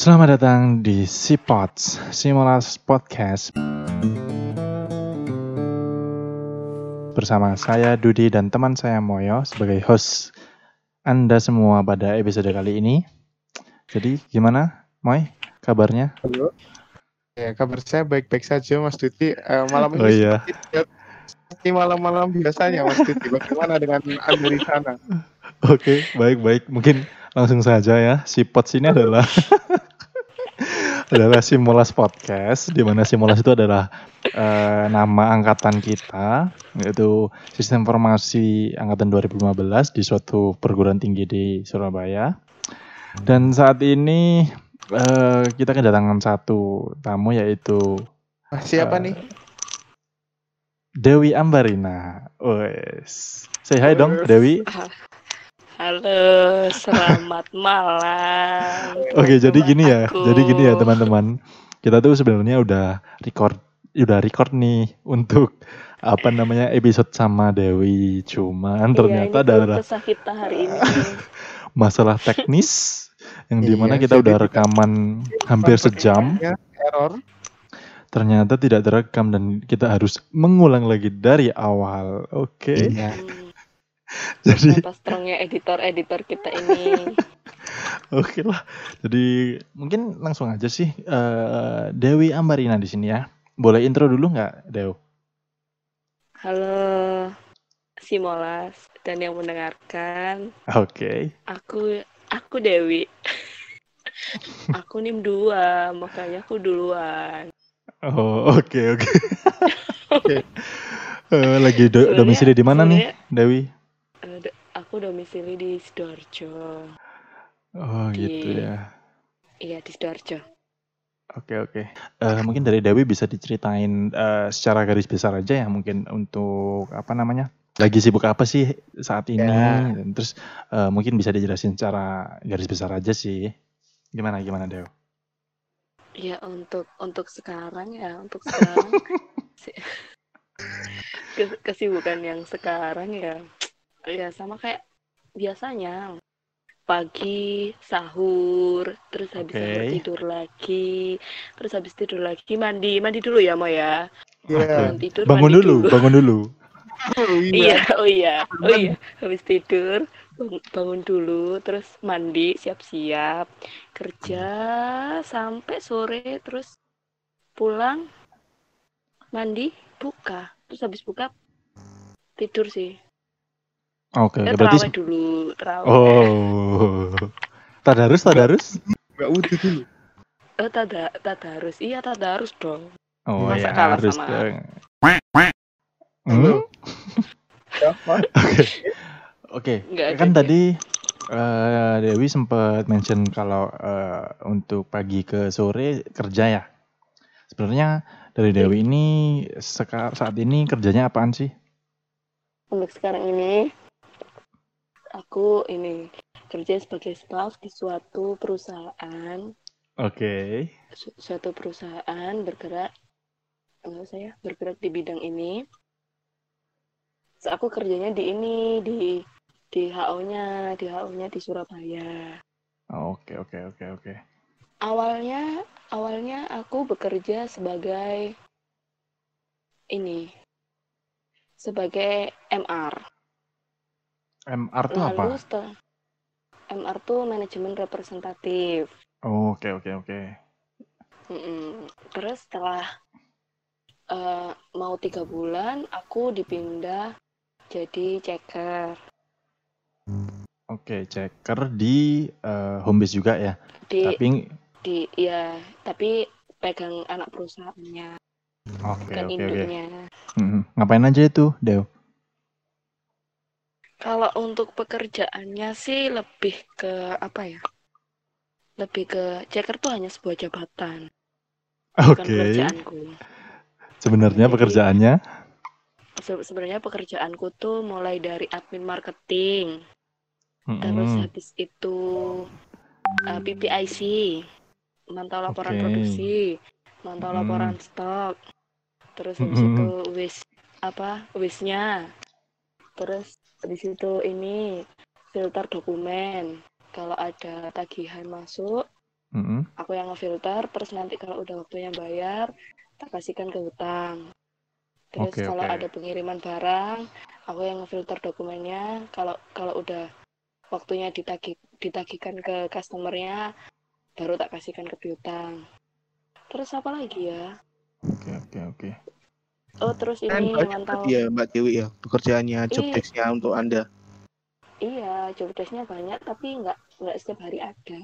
Selamat datang di Sipots, Simolas Podcast. Bersama saya Dudi dan teman saya Moyo sebagai host Anda semua pada episode kali ini. Jadi gimana, Moy? Kabarnya? Halo. Ya, kabar saya baik-baik saja, Mas Dudi. Eh, malam ini Oh iya. seperti, malam-malam biasanya, Mas Dudi. Bagaimana dengan Anda di sana? Oke, baik-baik. Mungkin langsung saja ya. Sipots ini adalah adalah Simolas Podcast, di mana Simolas itu adalah eh, nama angkatan kita, yaitu Sistem Informasi Angkatan 2015 di suatu perguruan tinggi di Surabaya. Dan saat ini eh, kita kedatangan satu tamu yaitu Ah, Siapa Eh, nih? Dewi Ambarina. Wes. Say hi dong. Dewi. Halo, selamat malam. Oke, jadi gini ya. teman-temanku. Jadi gini ya, teman-teman. Kita tuh sebenarnya udah record udah record nih untuk apa namanya episode sama Dewi. Cuman ternyata iya, keluh adalah kesah kita hari ini. masalah teknis yang di mana Iya, kita udah kita- rekaman hampir sejam. Ya, error. Ternyata tidak terekam dan kita harus mengulang lagi dari awal. Oke. Iya. Jadi Betapa strongnya editor-editor kita ini. Oke lah. Jadi mungkin langsung aja sih eh, Dewi Ambarina di sini ya. Boleh intro dulu nggak, Dew? Halo, Simolas dan yang mendengarkan. Oke. Aku, aku Dewi. aku nim dua, makanya aku duluan. Oh, oke oke. Oke. Eh, lagi do- domisili di mana nih, Dewi? Aku domisili di Sidoarjo. Oh, Di- gitu ya. Iya, di Sidoarjo. Oke oke. Eh, mungkin dari Dewi bisa diceritain eh, secara garis besar aja ya mungkin untuk apa namanya? Lagi sibuk apa sih saat ini? Ya. Dan terus eh, mungkin bisa dijelasin secara garis besar aja sih. Gimana gimana Dew? Ya untuk untuk sekarang ya untuk sekarang si- ke- kesibukan yang sekarang ya ya sama kayak biasanya pagi sahur terus habis sahur Oke. tidur lagi terus habis tidur lagi mandi mandi dulu ya mau ya? Iya. Bangun tidur Bangun mandi dulu, bangun dulu. Oh, iya. Oh iya. Oh iya. Habis tidur bang- bangun dulu terus mandi siap-siap. Kerja sampai sore terus pulang mandi buka. Terus habis buka tidur sih Oke, oke, berarti terawih dulu terawih Oh. Tadarus, tadarus? Nggak udah dulu. oh tada tadarus iya tadarus dong Oh Masa ya, kalah harus sama- dong. Hmm? Oke. Oke. Kan tadi eh, Dewi sempat mention kalau eh, untuk pagi ke sore kerja ya. Sebenarnya dari Dewi ini seka- saat ini kerjanya apaan sih? untuk sekarang ini aku ini kerja sebagai staff di suatu perusahaan Oke. su- suatu perusahaan bergerak enggak saya bergerak di bidang ini Terus aku kerjanya di ini di di HO-nya di HO-nya di Surabaya Oke, oke, oke, oke. awalnya awalnya aku bekerja sebagai ini sebagai MR MR tuh apa? setelah MR tuh manajemen representatif Oh, Oke, oke, oke. Mm-mm. Terus setelah eh, mau tiga bulan, aku dipindah jadi checker Oke, checker di eh, home base juga ya. di Tapi di ya tapi pegang anak perusahaannya oke, oke, oke. induknya. Hmm, Ngapain aja itu, Dew? Kalau untuk pekerjaannya sih lebih ke apa ya? Lebih ke checker tuh hanya sebuah jabatan, Oke. pekerjaanku. Sebenarnya Jadi- pekerjaannya Se- sebenarnya pekerjaanku tuh mulai dari admin marketing, Terus Mm-mm. habis itu uh, PPIC, mantau laporan Oke. produksi, mantau Mm-mm. laporan stok. Terus habis Mm-mm. itu wis apa wisnya. Terus habis itu ini filter dokumen. Kalau ada tagihan masuk, Mm-mm. aku yang ngefilter terus nanti kalau udah waktunya bayar tak kasihkan ke hutang terus Oke, kalau oke. ada pengiriman barang aku yang ngefilter dokumennya kalau kalau udah waktunya ditagih ditagihkan ke customernya baru tak kasihkan ke piutang terus apa lagi ya Oke oke oke. Oh terus Kan ini mantau ya Mbak Dewi ya pekerjaannya job Iya. desk-nya untuk Anda. iya job desk-nya banyak tapi nggak nggak setiap hari ada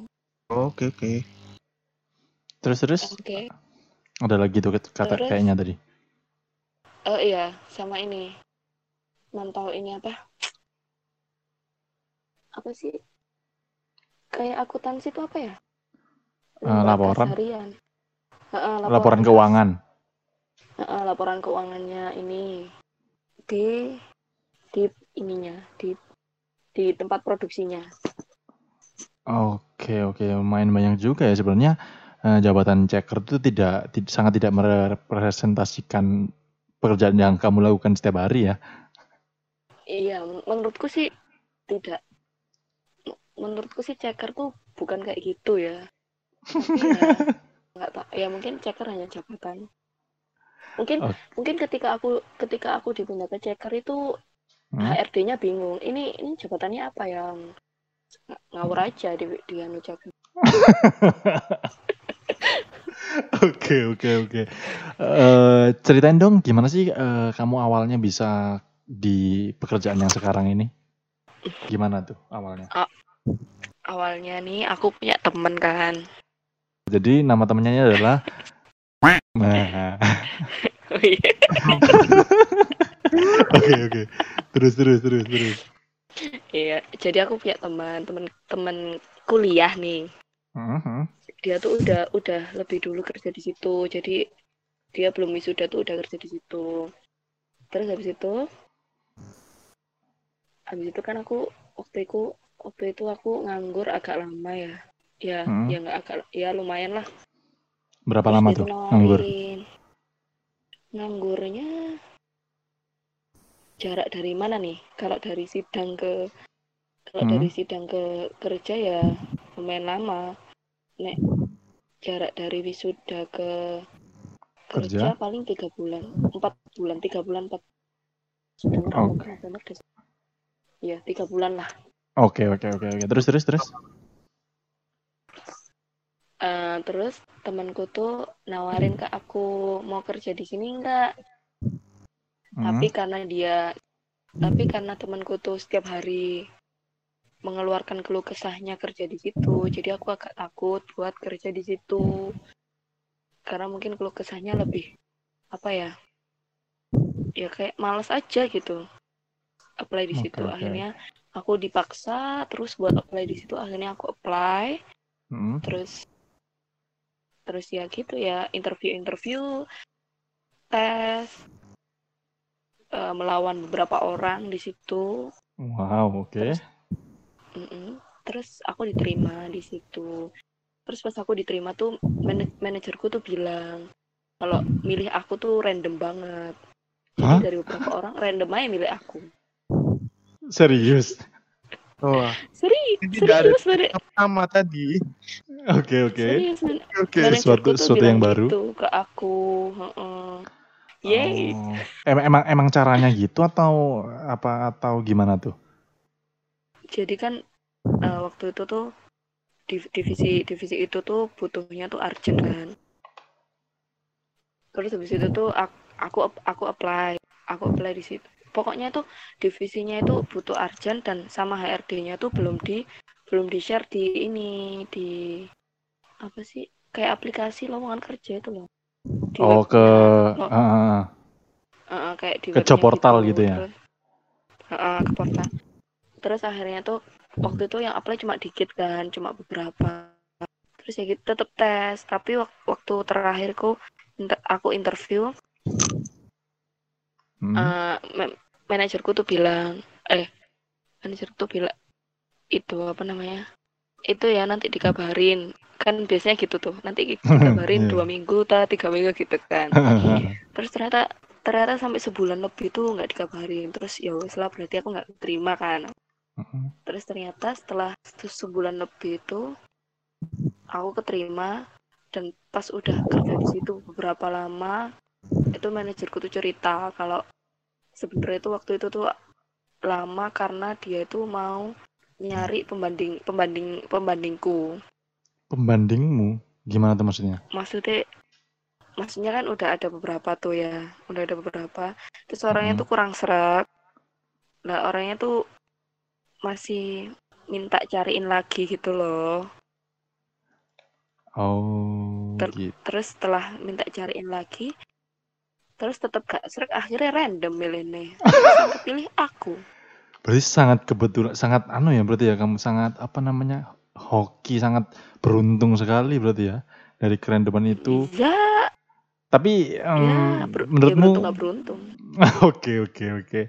Oke oke. Terus terus oke ada lagi tuh kata Terus? kayaknya tadi. oh iya sama ini mantau ini apa apa sih kayak akuntansi itu apa ya Eh, Lembaga laporan. harian. Heeh, Laporan keuangan. Heeh, laporan keuangannya ini. Di di ininya di di tempat produksinya. Oke oke lumayan banyak juga ya sebenarnya. Eh, jabatan checker itu tidak, tid- sangat tidak merepresentasikan pekerjaan yang kamu lakukan setiap hari ya. iya men- menurutku sih tidak. Menurutku sih checker tuh bukan kayak gitu ya. Tapi ya nggak tahu ya mungkin checker hanya jabatan mungkin Oke. mungkin ketika aku ketika aku dipindah ke checker itu Hmm? HRD-nya bingung ini ini jabatannya apa yang ng- ngawur aja di di anu checker Oke oke oke. Eh, ceritain dong gimana sih eh, kamu awalnya bisa di pekerjaan yang sekarang ini? Gimana tuh awalnya? awalnya nih aku punya temen kan Jadi nama temennya adalah Nah, oh iya oke oke. Terus terus terus terus. Iya, jadi aku punya teman, teman teman kuliah nih. Mhm. Dia tuh udah udah lebih dulu kerja di situ. Jadi dia belum wisuda tuh udah kerja di situ. Terus habis itu habis itu kan aku waktu itu waktu itu aku nganggur agak lama ya. Ya, Hmm. ya nggak agak ya lumayan lah. Berapa Terus lama tuh nganggur? Nganggurnya jarak dari mana nih? Kalau dari sidang ke kalau Hmm. dari sidang ke kerja ya lumayan lama. Nek jarak dari wisuda ke kerja, Kerja? paling tiga bulan, empat bulan, tiga bulan, empat. Oke. Desember. Iya, tiga bulan lah. Oke oke oke oke. Terus terus terus. Eh, terus temanku tuh nawarin ke aku mau kerja di sini enggak? Hmm. tapi karena dia tapi karena temanku tuh setiap hari mengeluarkan keluh kesahnya kerja di situ jadi aku agak takut buat kerja di situ karena mungkin keluh kesahnya lebih apa ya ya kayak males aja gitu apply di Oke, situ oke. akhirnya aku dipaksa terus buat apply di situ akhirnya aku apply Hmm. terus terus ya gitu ya interview interview tes eh, melawan beberapa orang di situ Wow oke. Terus- Mm-mm. terus aku diterima di situ terus pas aku diterima tuh mana- manajerku tuh bilang kalau milih aku tuh random banget jadi Hah? dari beberapa orang random aja milih aku Serius? Wah, serius mana- pertama tadi. Oke oke. Oke. sesuatu bilang yang baru. gitu ke aku heeh. Yeay. Oh. Emang emang emang caranya gitu atau apa atau gimana tuh? jadi kan eh, waktu itu tuh div- divisi divisi itu tuh butuhnya tuh urgent kan terus habis itu tuh ak- aku ap- aku apply aku apply di situ pokoknya tuh divisinya itu butuh urgent dan sama HRD-nya tuh belum di belum di share di ini di apa sih kayak aplikasi lowongan kerja itu loh Di Oh web- ke ah. Heeh, kayak di Ke job portal gitu ya? Terus, Heeh, ke portal. Terus akhirnya tuh waktu itu yang apply cuma dikit kan, cuma beberapa. Terus ya gitu tetap tes, tapi wak- waktu terakhirku inter- aku interview, Hmm. ma- manajerku tuh bilang, eh manajerku tuh bilang itu apa namanya? Itu ya nanti dikabarin. Kan biasanya gitu tuh, nanti dikabarin Iya. dua minggu, ta tiga minggu gitu kan. terus ternyata ternyata sampai sebulan lebih tuh nggak dikabarin terus ya wes lah berarti aku nggak terima kan terus ternyata setelah se- sebulan lebih itu aku keterima dan pas udah kerja di situ beberapa lama itu manajerku tuh cerita kalau sebenarnya itu waktu itu tuh lama karena dia itu mau nyari pembanding pembanding pembandingku Pembandingmu gimana tuh maksudnya? maksudnya maksudnya kan udah ada beberapa tuh ya udah ada beberapa terus orangnya Mhm. tuh kurang serak nah orangnya tuh masih minta cariin lagi gitu loh Oh, Ter- gitu. terus setelah minta cariin lagi terus tetap gak serak akhirnya random milihnya terus yang kepilih aku Berarti sangat kebetulan, sangat anu ya berarti ya kamu sangat apa namanya hoki, sangat beruntung sekali berarti ya dari kerandoman itu. ya Tapi ya, em, ber- ya menurutmu gak beruntung Oke oke oke.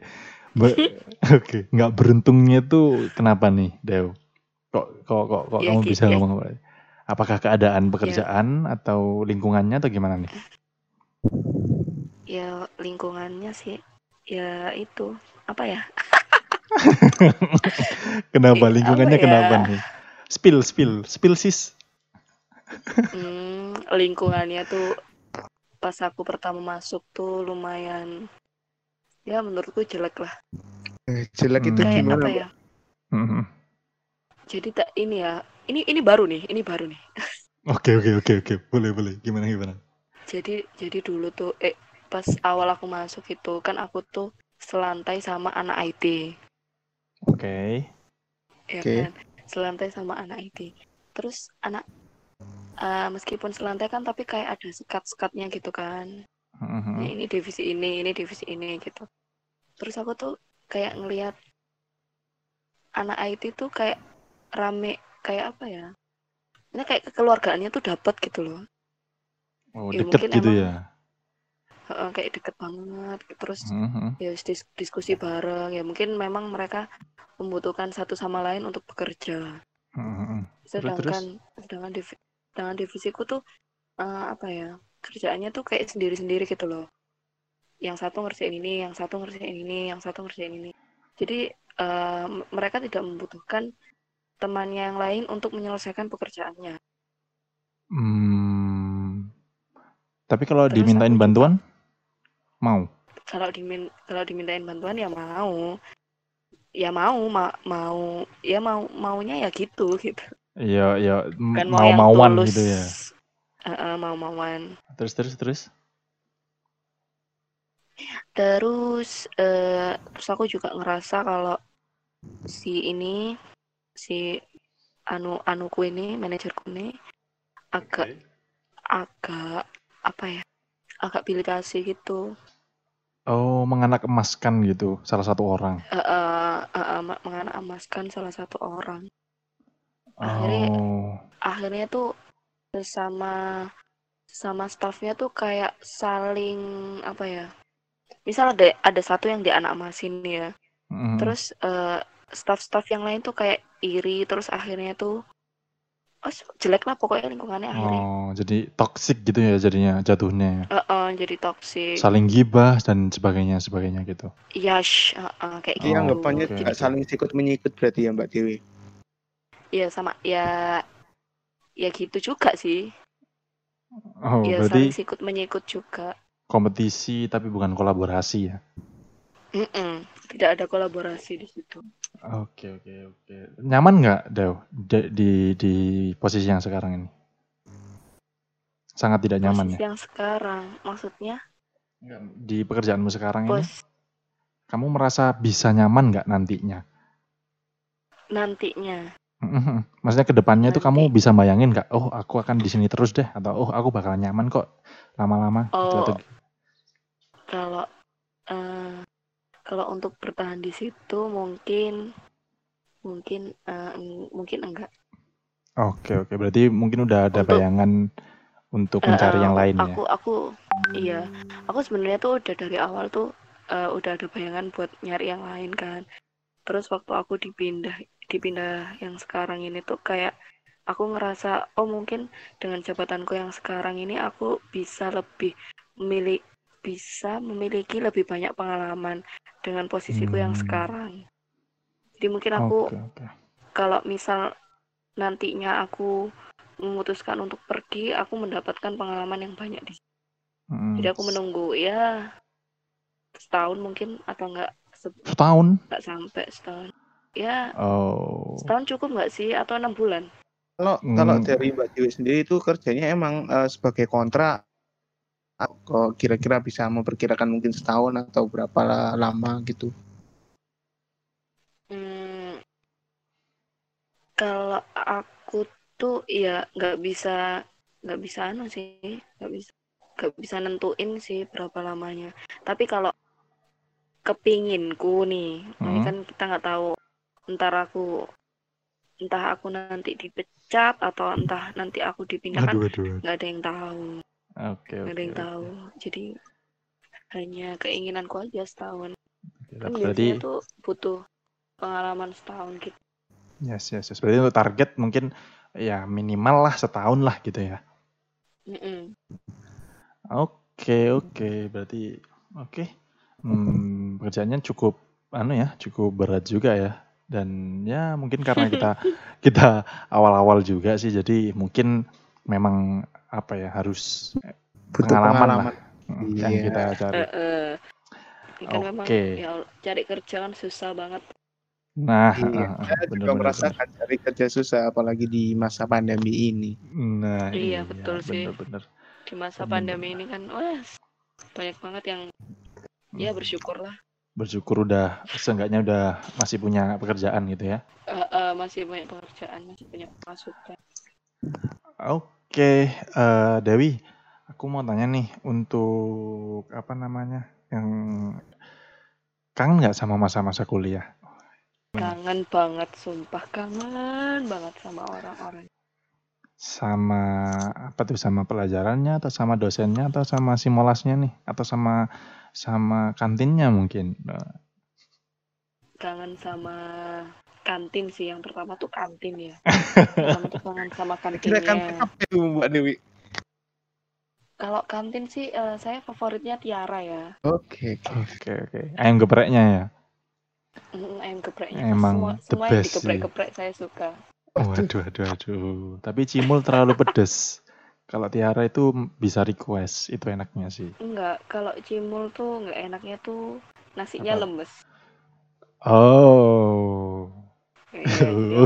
Oke, nggak beruntungnya tuh kenapa nih, Dew? Kok kok kok, kok Ya, kamu ki- bisa ya. ngomong apa? Apakah keadaan pekerjaan atau lingkungannya atau gimana nih? Ya lingkungannya sih ya itu apa ya kenapa Ih, lingkungannya apa ya? kenapa nih? Spill spill spill sis. Hmm, lingkungannya tuh pas aku pertama masuk tuh lumayan ya menurutku jelek lah Eh, jelek itu Hmm. kayak gimana apa ya Mhm. jadi tak ini ya ini ini baru nih ini baru nih Oke oke oke oke boleh boleh gimana gimana? jadi jadi dulu tuh eh pas awal aku masuk itu kan aku tuh selantai sama anak IT Oke. ya Oke. kan selantai sama anak IT terus anak eh, meskipun selantai kan tapi kayak ada sekat-sekatnya gitu kan Mhm. Ya, ini divisi ini ini divisi ini gitu terus aku tuh kayak ngelihat anak IT tuh kayak rame kayak apa ya ini kayak kekeluargaannya tuh dapat gitu loh Oh Ya, deket mungkin gitu emang- ya. Heeh, kayak deket banget terus Mhm. ya dis- diskusi bareng. Ya mungkin memang mereka membutuhkan satu sama lain untuk bekerja. Mhm. sedangkan sedangkan divi- sedangkan divisiku tuh eh, apa ya kerjaannya tuh kayak sendiri-sendiri gitu loh. Yang satu ngerjain ini yang satu ngerjain ini yang satu ngerjain ini. Jadi m- mereka tidak membutuhkan temannya yang lain untuk menyelesaikan pekerjaannya. Hmm. Tapi kalau Terus dimintain aku bantuan mau. kalau dimin kalau dimintain bantuan ya mau ya mau ma- mau ya mau maunya ya gitu gitu Iya, ya kan mau tulus gitu ya. Heeh, mau-mauan Terus terus terus. Terus eh terus aku juga ngerasa kalau si ini si anu anuku ini manajerku ini agak agak apa ya agak pilih kasih gitu Oh, menganak emaskan gitu salah satu orang. eh eh, eh, eh, ma- menganak emaskan salah satu orang Akhirnya- Oh. akhirnya tuh sesama sama staffnya tuh kayak saling apa ya misal ada ada satu yang di anak emasin ya Mhm. terus eh, staff-staff yang lain tuh kayak iri terus akhirnya tuh oh jelek lah pokoknya lingkungannya akhirnya Oh, jadi toxic gitu ya jadinya jatuhnya. Eh, eh, jadi toxic Saling gibah dan sebagainya sebagainya gitu. yash eh, eh, kayak Jadi Oh, gitu anggapannya oke. tidak saling sikut menyikut berarti ya Mbak Dewi. ya sama ya ya gitu juga sih Oh, ya berarti saling sikut menyikut juga kompetisi tapi bukan kolaborasi ya. Mm-mm, tidak ada kolaborasi di situ Oke, oke, oke. Nyaman nggak, Dew, di, di di posisi yang sekarang ini? Sangat tidak nyaman posisi ya. yang sekarang maksudnya Di pekerjaanmu sekarang ini, pos kamu merasa bisa nyaman nggak nantinya? nantinya. Maksudnya ke depannya tuh kamu bisa bayangin nggak? Oh, aku akan di sini terus deh, atau oh, aku bakal nyaman kok lama-lama. gitu, Oh. atau kalau eh, kalau untuk bertahan di situ mungkin mungkin eh, eng- mungkin enggak Oke, oke. Berarti mungkin udah ada Untuk- bayangan untuk Eh, mencari eh, yang lain ya. aku aku iya aku sebenarnya tuh udah dari awal tuh eh, udah ada bayangan buat nyari yang lain kan terus waktu aku dipindah dipindah yang sekarang ini tuh kayak aku ngerasa oh mungkin dengan jabatanku yang sekarang ini aku bisa lebih memilih bisa memiliki lebih banyak pengalaman dengan posisiku yang Hmm. sekarang jadi mungkin aku Oke, oke. kalau misal nantinya aku memutuskan untuk pergi, aku mendapatkan pengalaman yang banyak di situ. Mm. Jadi aku menunggu ya setahun mungkin atau enggak se- Setahun. enggak sampai setahun. Ya, Oh. setahun cukup nggak sih atau enam bulan? Kalau kalau Hmm. dari Mbak Dewi sendiri itu kerjanya emang eh, sebagai kontrak atau kira-kira bisa memperkirakan mungkin setahun atau berapa la- lama gitu. Hmm, kalau aku tuh ya nggak bisa nggak bisa anu sih nggak bisa nggak bisa nentuin sih berapa lamanya tapi kalau kepinginku nih ini Hmm. kan kita nggak tahu entar aku entah aku nanti dipecat atau entah nanti aku dipindahkan nggak ada yang tahu Oke, oke. ada yang oke. tahu jadi hanya keinginanku aja setahun Oke, kan Berarti biasanya tuh butuh pengalaman setahun gitu yes, yes, yes. Berarti untuk target mungkin ya minimal lah setahun lah gitu ya. Oke, oke. Berarti oke. Hmm, pekerjaannya cukup anu ya, cukup berat juga ya. Dan ya mungkin karena kita kita awal-awal juga sih jadi mungkin memang apa ya harus Butuh pengalaman, pengalaman. lah yang Iya. kita cari. Eh, eh. Ini kan memang Oke. ya Allah, cari kerja kan susah banget. Nah, Iya, ah, saya bener, juga bener, merasakan cari kerja susah apalagi di masa pandemi ini. bener. Nah, Iya, betul sih. bener-bener. Di masa Bener. pandemi ini kan, wah banyak banget yang ya bersyukur lah. Bersyukur udah seenggaknya udah masih punya pekerjaan gitu ya. Eh, eh, masih banyak pekerjaan, masih banyak masukan. Oke, eh, Dewi, aku mau tanya nih untuk apa namanya yang kangen nggak sama masa-masa kuliah? Kangen banget, sumpah kangen banget sama orang-orang. Sama apa tuh sama pelajarannya atau sama dosennya atau sama simulasnya nih atau sama sama kantinnya mungkin? Kangen sama kantin sih. Yang pertama tuh kantin ya. Pertama tuh kangen sama Kira kan kantinnya. apa itu Mbak Dewi? Kalau kantin sih eh, saya favoritnya Tiara ya. Oke, oke. Oke oke, ayam gepreknya ya. Ayam gepreknya Emang semua the semua yang digeprek-geprek saya suka. Waduh, aduh, aduh. Tapi cimul terlalu pedes. Kalau Tiara itu bisa request, itu enaknya sih. Enggak, kalau cimul tuh enggak enaknya tuh nasinya Apa? lemes. Oh,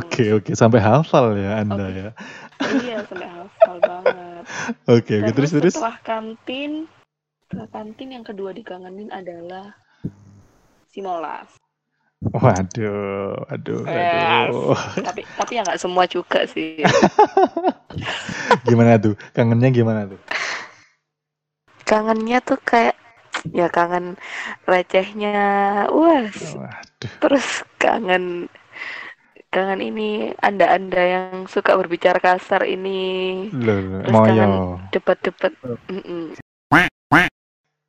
oke oke sampai hafal ya Anda Oke. ya. Iya, sampai hafal banget. Oke oke terus terus. setelah kantin, setelah kantin yang kedua dikangenin adalah Simolas. Waduh, aduh, Yes. aduh. tapi tapi ya nggak semua juga sih. Gimana tuh? Kangennya gimana tuh? Kangennya tuh kayak ya kangen recehnya, wah. Waduh. Terus kangen kangen ini anda-anda yang suka berbicara kasar ini Loh, Terus moyo. kangen debat-debat.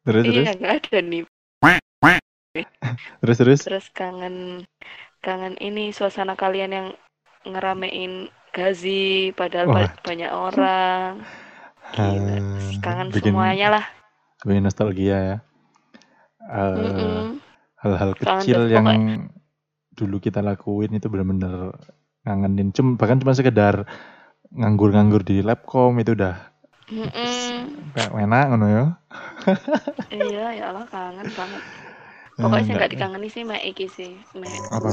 Terus terus Iya nggak ada nih. terus terus. Terus kangen kangen ini suasana kalian yang ngeramein gazi padahal Wah. ba- banyak orang. Gila. Kangen bikin semuanya lah. bikin nostalgia ya. Eh, hal-hal Kangen kecil yang pokoknya. Dulu kita lakuin itu bener-bener ngangenin. Cum, bahkan cuma sekedar nganggur-nganggur di labcom itu udah kayak enak ngono ya. Iya ya Allah kangen banget. Pokoknya Eh, sih nggak dikangeni sih mek iki sih. Mek apa?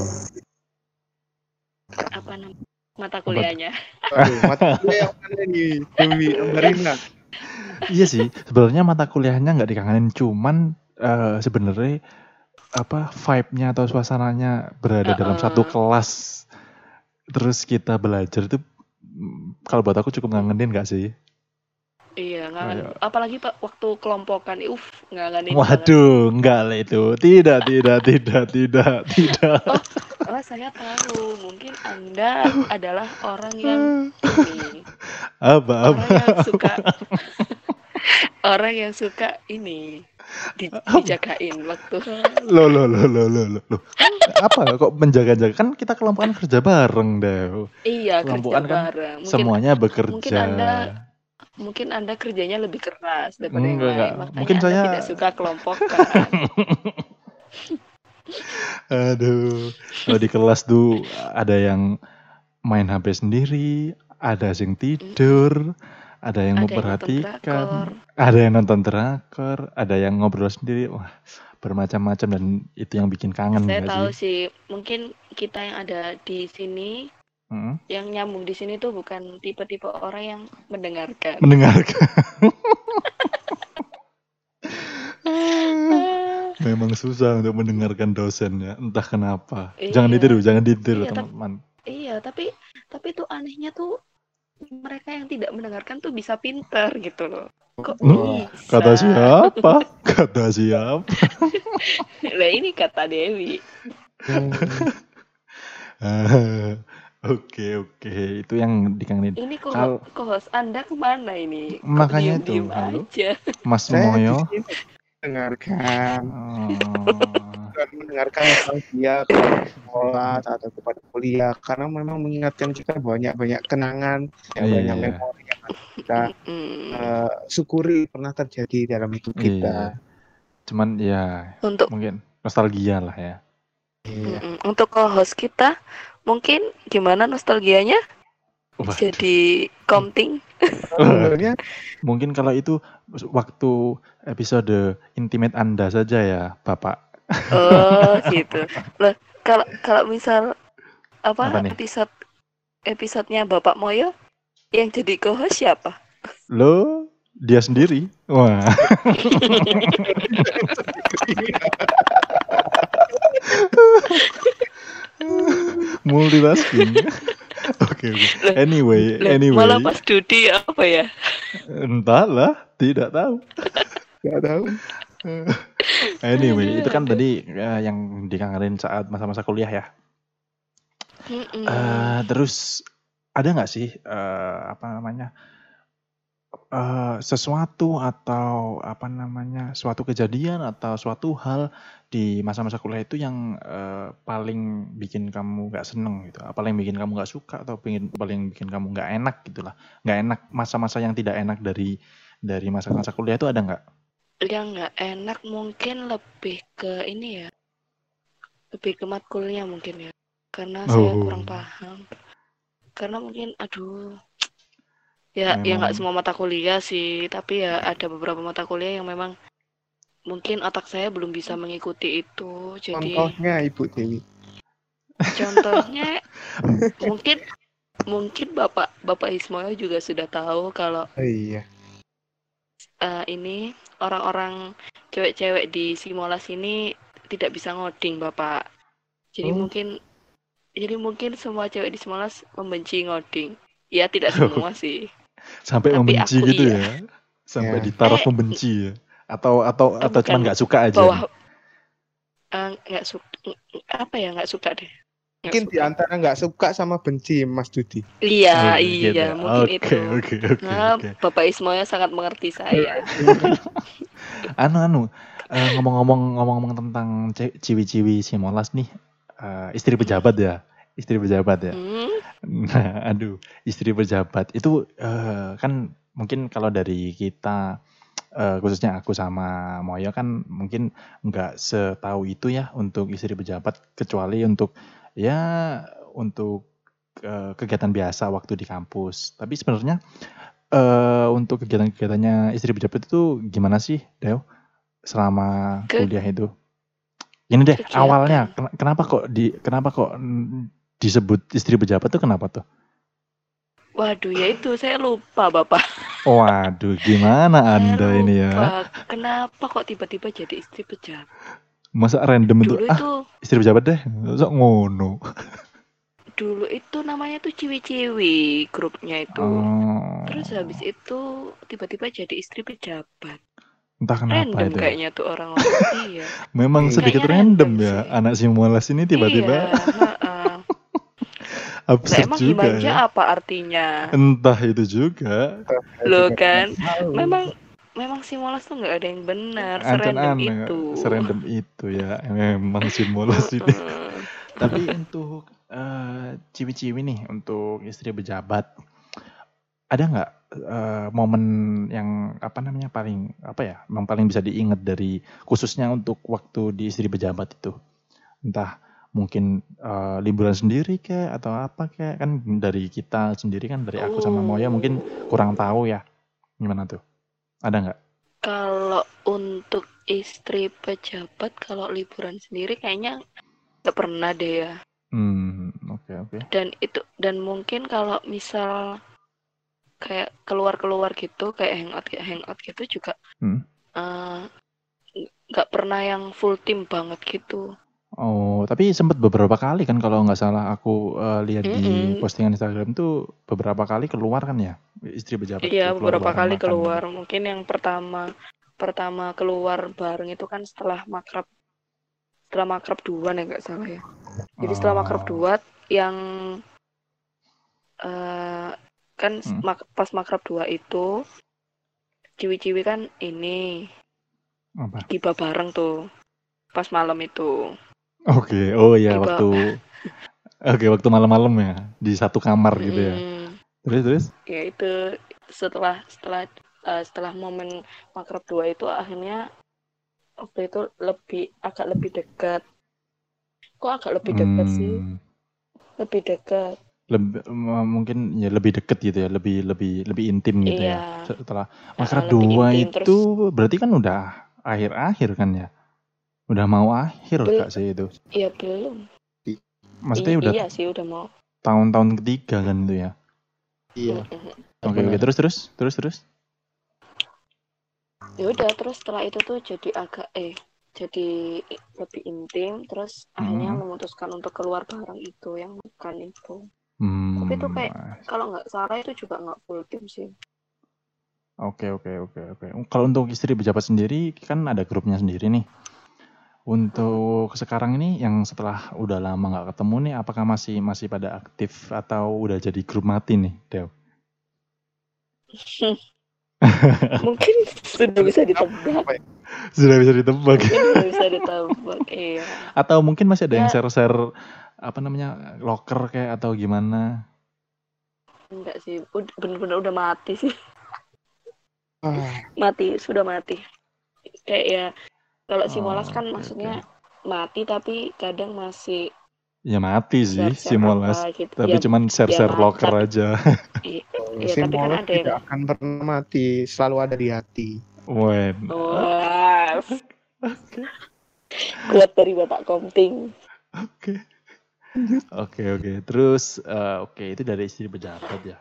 apa namanya? Mata kuliahnya. Aduh, mata kuliah yang mana nih? Dewi Ambarina. Iya sih, sebenarnya mata kuliahnya nggak dikangenin, cuman eh, sebenarnya apa vibe-nya atau suasananya berada dalam Heeh. satu kelas, terus kita belajar itu kalau buat aku cukup ngangenin nggak sih? Iya, ngangen. Kayak- Apalagi Pak waktu kelompokan, uff, ngangenin. Waduh, enggak lah itu, tidak, tidak, tidak, tidak, tidak. Oh, saya tahu. Mungkin Anda adalah orang yang ini, Apa, apa? orang yang suka orang yang suka ini di- dijagain waktu Lo, lo, lo, lo, lo, lo. Apa kok menjaga-jaga? Kan kita kelompokan kerja bareng deh. iya kerja Kelompokan kan bareng. Mungkin Semuanya bekerja. mungkin Anda- mungkin Anda kerjanya lebih keras daripada yang Enggak, lain. enggak. Makanya Mungkin Anda saya- tidak suka kelompokan. Aduh, kalau di kelas tuh ada yang main HP sendiri, ada yang tidur, ada yang Ada yang memperhatikan, ada yang nonton drakor, ada yang ngobrol sendiri. Wah, bermacam-macam dan itu yang bikin kangen Saya tahu sih? sih, mungkin kita yang ada di sini, Mm, yang nyambung di sini tuh bukan tipe-tipe orang yang mendengarkan. mendengarkan. Memang susah untuk mendengarkan dosen ya, entah kenapa. Iya. Jangan ditiru, jangan ditiru Iya, teman-teman. iya, tapi tapi tuh anehnya tuh mereka yang tidak mendengarkan tuh bisa pinter gitu loh. Kok bisa? Kata siapa? Kata siapa? Nah ini kata Dewi. Oke oke, itu yang dikangenin. Ini kok Kal- host Anda ke mana ini? Kok Makanya itu, aja. Mas Moyo. mendengarkan Oh, bukan mendengarkan dia ke sekolah atau kepada kuliah karena memang mengingatkan kita banyak banyak kenangan ya, Iya, banyak iya. memori yang kita Mm, eh, syukuri pernah terjadi dalam hidup kita. iya. Cuman ya Untuk mungkin nostalgia lah ya. Iya. mm, untuk co-host kita mungkin gimana nostalgianya? Wah, Jadi komting. Sebenarnya mungkin kalau itu waktu episode intimate Anda saja ya, Bapak. Oh gitu. Loh kalau kalau misal apa, Apa nih? episode episodenya Bapak Moyo yang jadi co-host siapa? Lo dia sendiri. Wah. Multitasking. Oke oke. Loh, Anyway, Lah, anyway. Malah pas Dudi apa ya? Entahlah, tidak tahu. nggak tahu. Anyway, itu kan tadi eh, yang dikangenin saat masa-masa kuliah ya. Eh, terus ada nggak sih eh, apa namanya eh, sesuatu atau apa namanya suatu kejadian atau suatu hal di masa-masa kuliah itu yang eh, paling bikin kamu nggak seneng gitu, paling bikin kamu nggak suka atau pengen paling bikin kamu nggak enak gitulah, nggak enak masa-masa yang tidak enak dari dari masa-masa kuliah itu ada nggak? Yang nggak enak mungkin lebih ke ini ya, lebih ke matkulnya mungkin ya, karena saya Oh. kurang paham. Karena mungkin, aduh, ya ya nggak Memang. semua mata kuliah sih, tapi ya ada beberapa mata kuliah yang memang mungkin otak saya belum bisa mengikuti itu. Jadi Contohnya Ibu Dewi. contohnya mungkin mungkin bapak bapak Ismail juga sudah tahu kalau Oh, iya. eh, ini orang-orang cewek-cewek di Simolas ini tidak bisa ngoding bapak. Jadi Oh. mungkin jadi mungkin semua cewek di Simolas membenci ngoding. Ya tidak semua sih. Sampai Tapi membenci aku gitu iya. ya? Sampai Ya. di taraf Eh, membenci ya? Atau atau atau cuma nggak suka aja? Bawah eh, nggak suka apa ya nggak suka deh. Mungkin di antara nggak suka sama benci Mas Dudi. Iya, Oh, gitu iya, ya. mungkin Oke, itu. Oke oke Nah, oke. Bapak Ismail sangat mengerti saya. Anu anu eh, ngomong-ngomong ngomong-ngomong tentang ciwi-ciwi si Molas nih eh, istri pejabat ya istri pejabat ya. Hmm, Nah, aduh istri pejabat itu eh, kan mungkin kalau dari kita eh, khususnya aku sama Moyo kan mungkin nggak setahu itu ya untuk istri pejabat kecuali untuk ya untuk eh, kegiatan biasa waktu di kampus. Tapi sebenarnya eh, untuk kegiatan-kegiatannya istri pejabat itu gimana sih, Deo? Selama Ke- kuliah itu? Ini deh Kegiatan. awalnya ken- kenapa kok di kenapa kok disebut istri pejabat tuh kenapa tuh? waduh, ya itu saya lupa Bapak. Waduh, gimana Anda ini ya? lupa. Kenapa kok tiba-tiba jadi istri pejabat? Masa random itu? Dulu Ah, itu istri pejabat deh. Sok ngono. dulu itu namanya tuh ciwi-ciwi grupnya itu. Oh, Terus habis itu tiba-tiba jadi istri pejabat. entah kenapa Random itu. ya. kayaknya tuh orang-orang. iya. Memang sedikit random random ya sih. anak si Molas ini tiba-tiba Iya, absurd emang juga gimana ya. apa artinya? Entah itu juga. Loh Juga kan, memang memang si tuh nggak ada yang benar, Ancan serandom aneh, itu. serandom itu ya. Memang si Molas ini. Tapi untuk eh, ciwi-ciwi nih, untuk istri pejabat, ada nggak eh, momen yang apa namanya paling apa ya, yang paling bisa diingat dari khususnya untuk waktu di istri pejabat itu, entah mungkin eh, liburan sendiri kayak atau apa kayak kan dari kita sendiri kan dari aku sama Moya mungkin kurang tahu ya gimana tuh ada nggak Kalau untuk istri pejabat, kalau liburan sendiri kayaknya nggak pernah deh ya. hmm oke oke Dan itu dan mungkin kalau misal kayak keluar-keluar gitu, kayak hangout kayak hangout gitu juga Hmm. eh, nggak pernah yang full tim banget gitu. Oh tapi sempat beberapa kali kan kalau nggak salah aku eh, lihat di Mm-mm. postingan Instagram tuh beberapa kali keluar kan ya istri pejabat Iya, beberapa kali makan. keluar. Mungkin yang pertama pertama keluar bareng itu kan setelah makrab setelah makrab dua nih nggak salah ya. Jadi setelah makrab Oh. dua yang eh kan Hmm. mak- pas makrab dua itu ciwi-ciwi kan ini apa bareng tuh pas malam itu. Oke, oh iya Tiba- waktu Oke, waktu malam-malam ya di satu kamar gitu ya. Terus terus? ya itu setelah setelah eh, setelah momen makrab dua itu akhirnya waktu itu lebih agak lebih dekat. Kok agak lebih dekat sih? Hmm, Lebih dekat. lebih mungkin ya lebih deket gitu ya, lebih lebih lebih intim gitu ya. Iya. Setelah Ah, makrab dua intim, itu berarti kan udah akhir-akhir kan ya? Udah mau akhir Belum. kak sih itu. Iya belum. Maksudnya I- udah iya sih udah mau. tahun-tahun ketiga kan itu ya. Iya. Oke oke Benar. terus terus terus terus. Ya udah terus setelah itu tuh jadi agak eh jadi lebih intim terus akhirnya Hmm. memutuskan untuk keluar bareng itu yang makan itu. Hmm, Tapi itu kayak- Kalau nggak salah itu juga nggak full tim sih. Oke oke oke oke. Kalau untuk istri pejabat sendiri kan ada grupnya sendiri nih. Untuk sekarang ini yang setelah udah lama nggak ketemu nih, apakah masih masih pada aktif atau udah jadi grup mati nih, Dew? Mungkin sudah bisa ditebak. Sudah bisa ditebak. Sudah bisa ditebak. Iya. Atau mungkin masih ada yang Ya. share-share apa namanya locker kayak atau gimana? Enggak sih. Bener-bener udah mati sih. Ah, Mati sudah mati. Kayak ya kalau si Oh, Molas kan oke, maksudnya mati tapi kadang masih Ya mati sih si share-share Molas. apa gitu. Tapi Ya, cuman share-share ya, locker tapi- aja. Iya, si tapi kan ada yang- tidak akan pernah mati, selalu ada di hati. Wen. Wah. Kuat dari Bapak Komting. Oke. Oke oke. Terus eh, oke itu dari istri pejabat ya.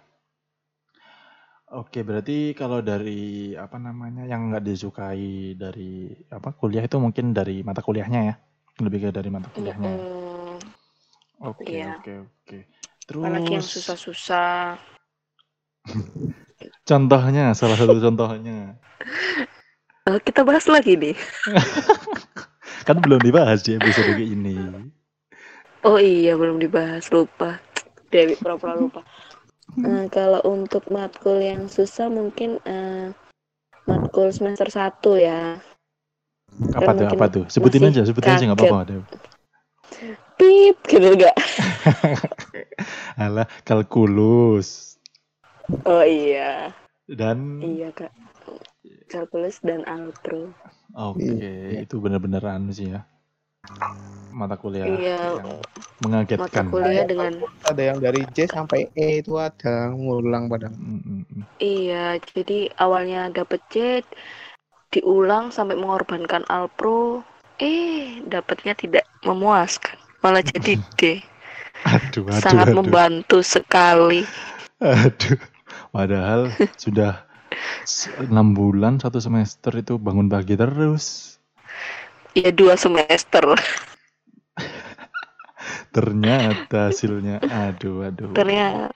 Oke berarti kalau dari apa namanya yang nggak disukai dari apa kuliah itu mungkin dari mata kuliahnya ya lebih ke dari mata kuliahnya. ya? Mm, Oke iya. oke oke. Terus apalagi yang susah-susah. contohnya salah satu contohnya Eh, kita bahas lagi nih. kan belum dibahas di episode ini. Oh iya belum dibahas lupa. Dewi pura-pura lupa. Eh, kalau untuk matkul yang susah mungkin eh, matkul semester 1 ya. Apa tuh apa tuh? Sebutin aja sebutin aja nggak apa-apa. Pip gitu enggak? Alah kalkulus Oh iya. dan Iya, Kak. Kalkulus dan algebra. Oke, Iya. itu benar-benar anu sih ya. Mata kuliah Iya. yang Mata mengagetkan. kuliah dengan Ada yang dari J sampai E itu ada ngulang pada. Mm, mm, mm. iya, jadi awalnya dapet C diulang sampai mengorbankan alpro, eh dapatnya tidak memuaskan. Malah jadi D. Aduh, aduh, Sangat aduh, membantu sekali. aduh. Padahal sudah enam bulan satu semester itu bangun pagi terus. Ya dua semester. Ternyata hasilnya, aduh, aduh. Ternyata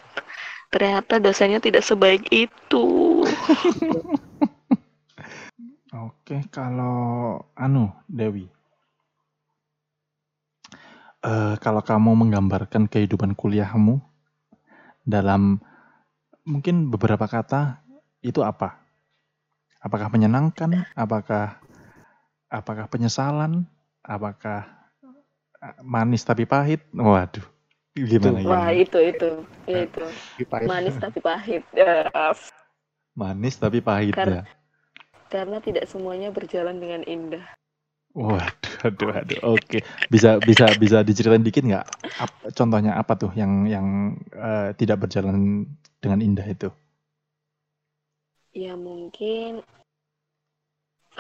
ternyata dosanya tidak sebaik itu. Oke, kalau anu Dewi, eh kalau kamu menggambarkan kehidupan kuliahmu dalam mungkin beberapa kata itu apa? Apakah menyenangkan? Apakah apakah penyesalan? Apakah eh, manis tapi pahit? Waduh, gimana Wah gimana? itu itu itu Dipakai. manis tapi pahit. Ya, Manis tapi pahit Kar- ya. karena tidak semuanya berjalan dengan indah. Waduh, aduh, aduh. Oke, bisa bisa bisa diceritain dikit nggak? Ap- contohnya apa tuh yang yang eh, tidak berjalan dengan indah itu? Ya mungkin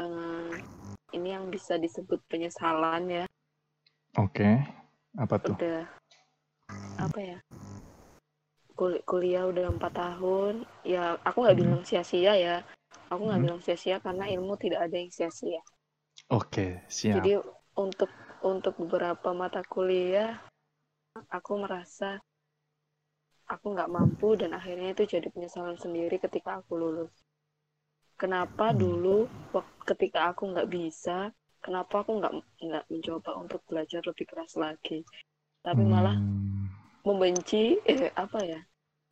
eh, ini yang bisa disebut penyesalan ya. Oke, apa tuh? Udah apa ya? Kul- kuliah udah empat tahun. Ya aku nggak Hmm. bilang sia-sia ya. Aku nggak Hmm. bilang sia-sia karena ilmu tidak ada yang sia-sia. Oke, siap. Jadi untuk untuk beberapa mata kuliah aku merasa aku nggak mampu dan akhirnya itu jadi penyesalan sendiri ketika aku lulus. Kenapa Hmm. dulu waktu ketika aku nggak bisa, kenapa aku nggak nggak mencoba untuk belajar lebih keras lagi, tapi malah Hmm, membenci eh apa ya?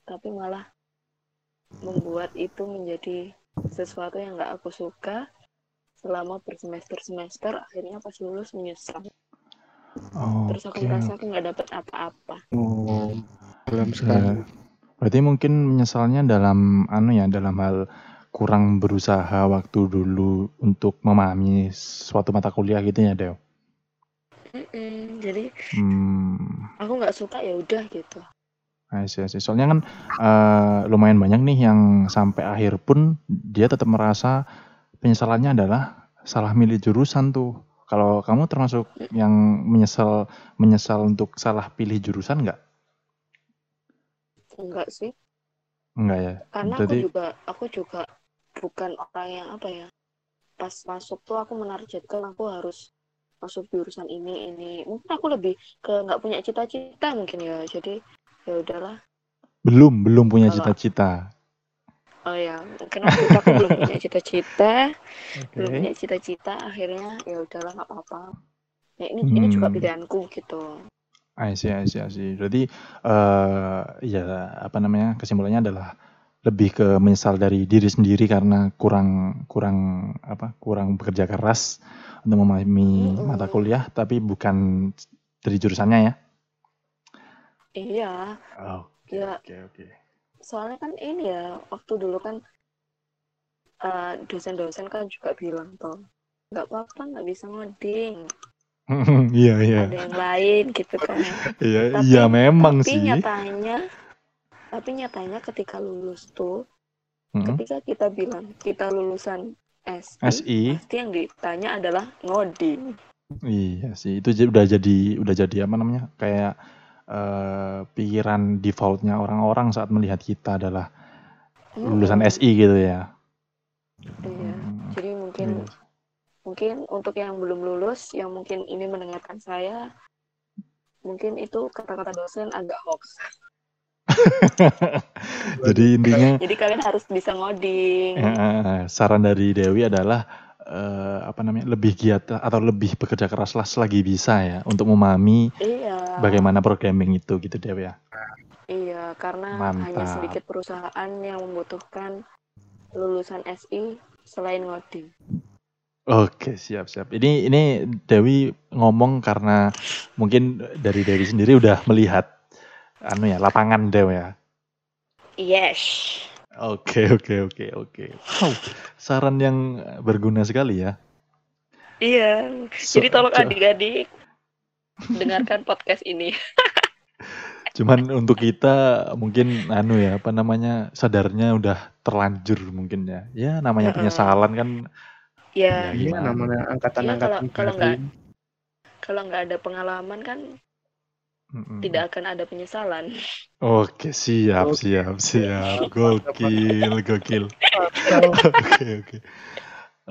Tapi malah membuat itu menjadi sesuatu yang nggak aku suka selama bersemester-semester akhirnya pas lulus menyesal terus aku Oke. merasa aku nggak dapat apa-apa Oh, dalam Ya, sekali. berarti mungkin menyesalnya dalam anu ya, dalam hal kurang berusaha waktu dulu untuk memahami suatu mata kuliah gitu ya, Deo. Mm-mm, jadi Hmm, aku nggak suka ya udah gitu I see. Soalnya kan eh, lumayan banyak nih yang sampai akhir pun dia tetap merasa penyesalannya adalah salah milih jurusan tuh. Kalau kamu termasuk yang menyesal menyesal untuk salah pilih jurusan nggak? enggak sih Enggak ya. karena Berarti aku juga aku juga bukan orang yang apa ya pas masuk tuh aku menargetkan aku harus masuk jurusan ini ini mungkin aku lebih ke nggak punya cita-cita mungkin ya jadi ya udahlah belum belum punya cita-cita. oh ya karena aku belum punya cita-cita belum Oke. punya cita-cita akhirnya ya udahlah nggak apa-apa ya ini ini juga Hmm. pilihanku gitu I see, I see, I see. Berarti eh ya apa namanya kesimpulannya adalah lebih ke menyesal dari diri sendiri karena kurang kurang apa kurang bekerja keras untuk memahami Mm-mm. mata kuliah, tapi bukan dari jurusannya ya. iya Oke, Ya. oke, oke. soalnya kan ini ya waktu dulu kan eh, dosen-dosen kan juga bilang toh nggak apa-apa nggak bisa ngoding Iya, iya, ada yang lain gitu kan iya, Tapi- iya memang tapi sih. nyatanya tapi nyatanya ketika lulus tuh Mm-mm. ketika kita bilang kita lulusan SI, SI, pasti yang ditanya adalah ngoding iya sih. Itu udah jadi udah jadi apa namanya kayak eh, pikiran defaultnya orang-orang saat melihat kita adalah lulusan Mm-mm. SI gitu ya. iya Hmm, jadi mungkin iya. mungkin untuk yang belum lulus yang mungkin ini mendengarkan saya mungkin itu kata-kata dosen agak hoax Jadi intinya jadi kalian harus bisa ngoding eh, saran dari Dewi adalah eh, apa namanya lebih giat atau lebih bekerja keras lah selagi bisa ya untuk memahami iya bagaimana programming itu gitu Dewi ya. iya karena Mantap. hanya sedikit perusahaan yang membutuhkan lulusan SI selain ngoding Oke siap siap. Ini ini Dewi ngomong karena mungkin dari Dewi sendiri udah melihat anu ya lapangan Dewi ya. yes Oke oke oke oke. Wow, saran yang berguna sekali ya. iya So- jadi tolong adik-adik dengarkan podcast ini Cuman untuk kita mungkin anu ya apa namanya sadarnya udah terlanjur mungkin ya. Ya namanya penyesalan kan ya Ya, Iya, gimana? namanya angkatan-angkatan Iya, kalau- kalau kalau nggak ada pengalaman kan mm-mm. tidak akan ada penyesalan Oke siap siap siap gokil gokil. Oke oke.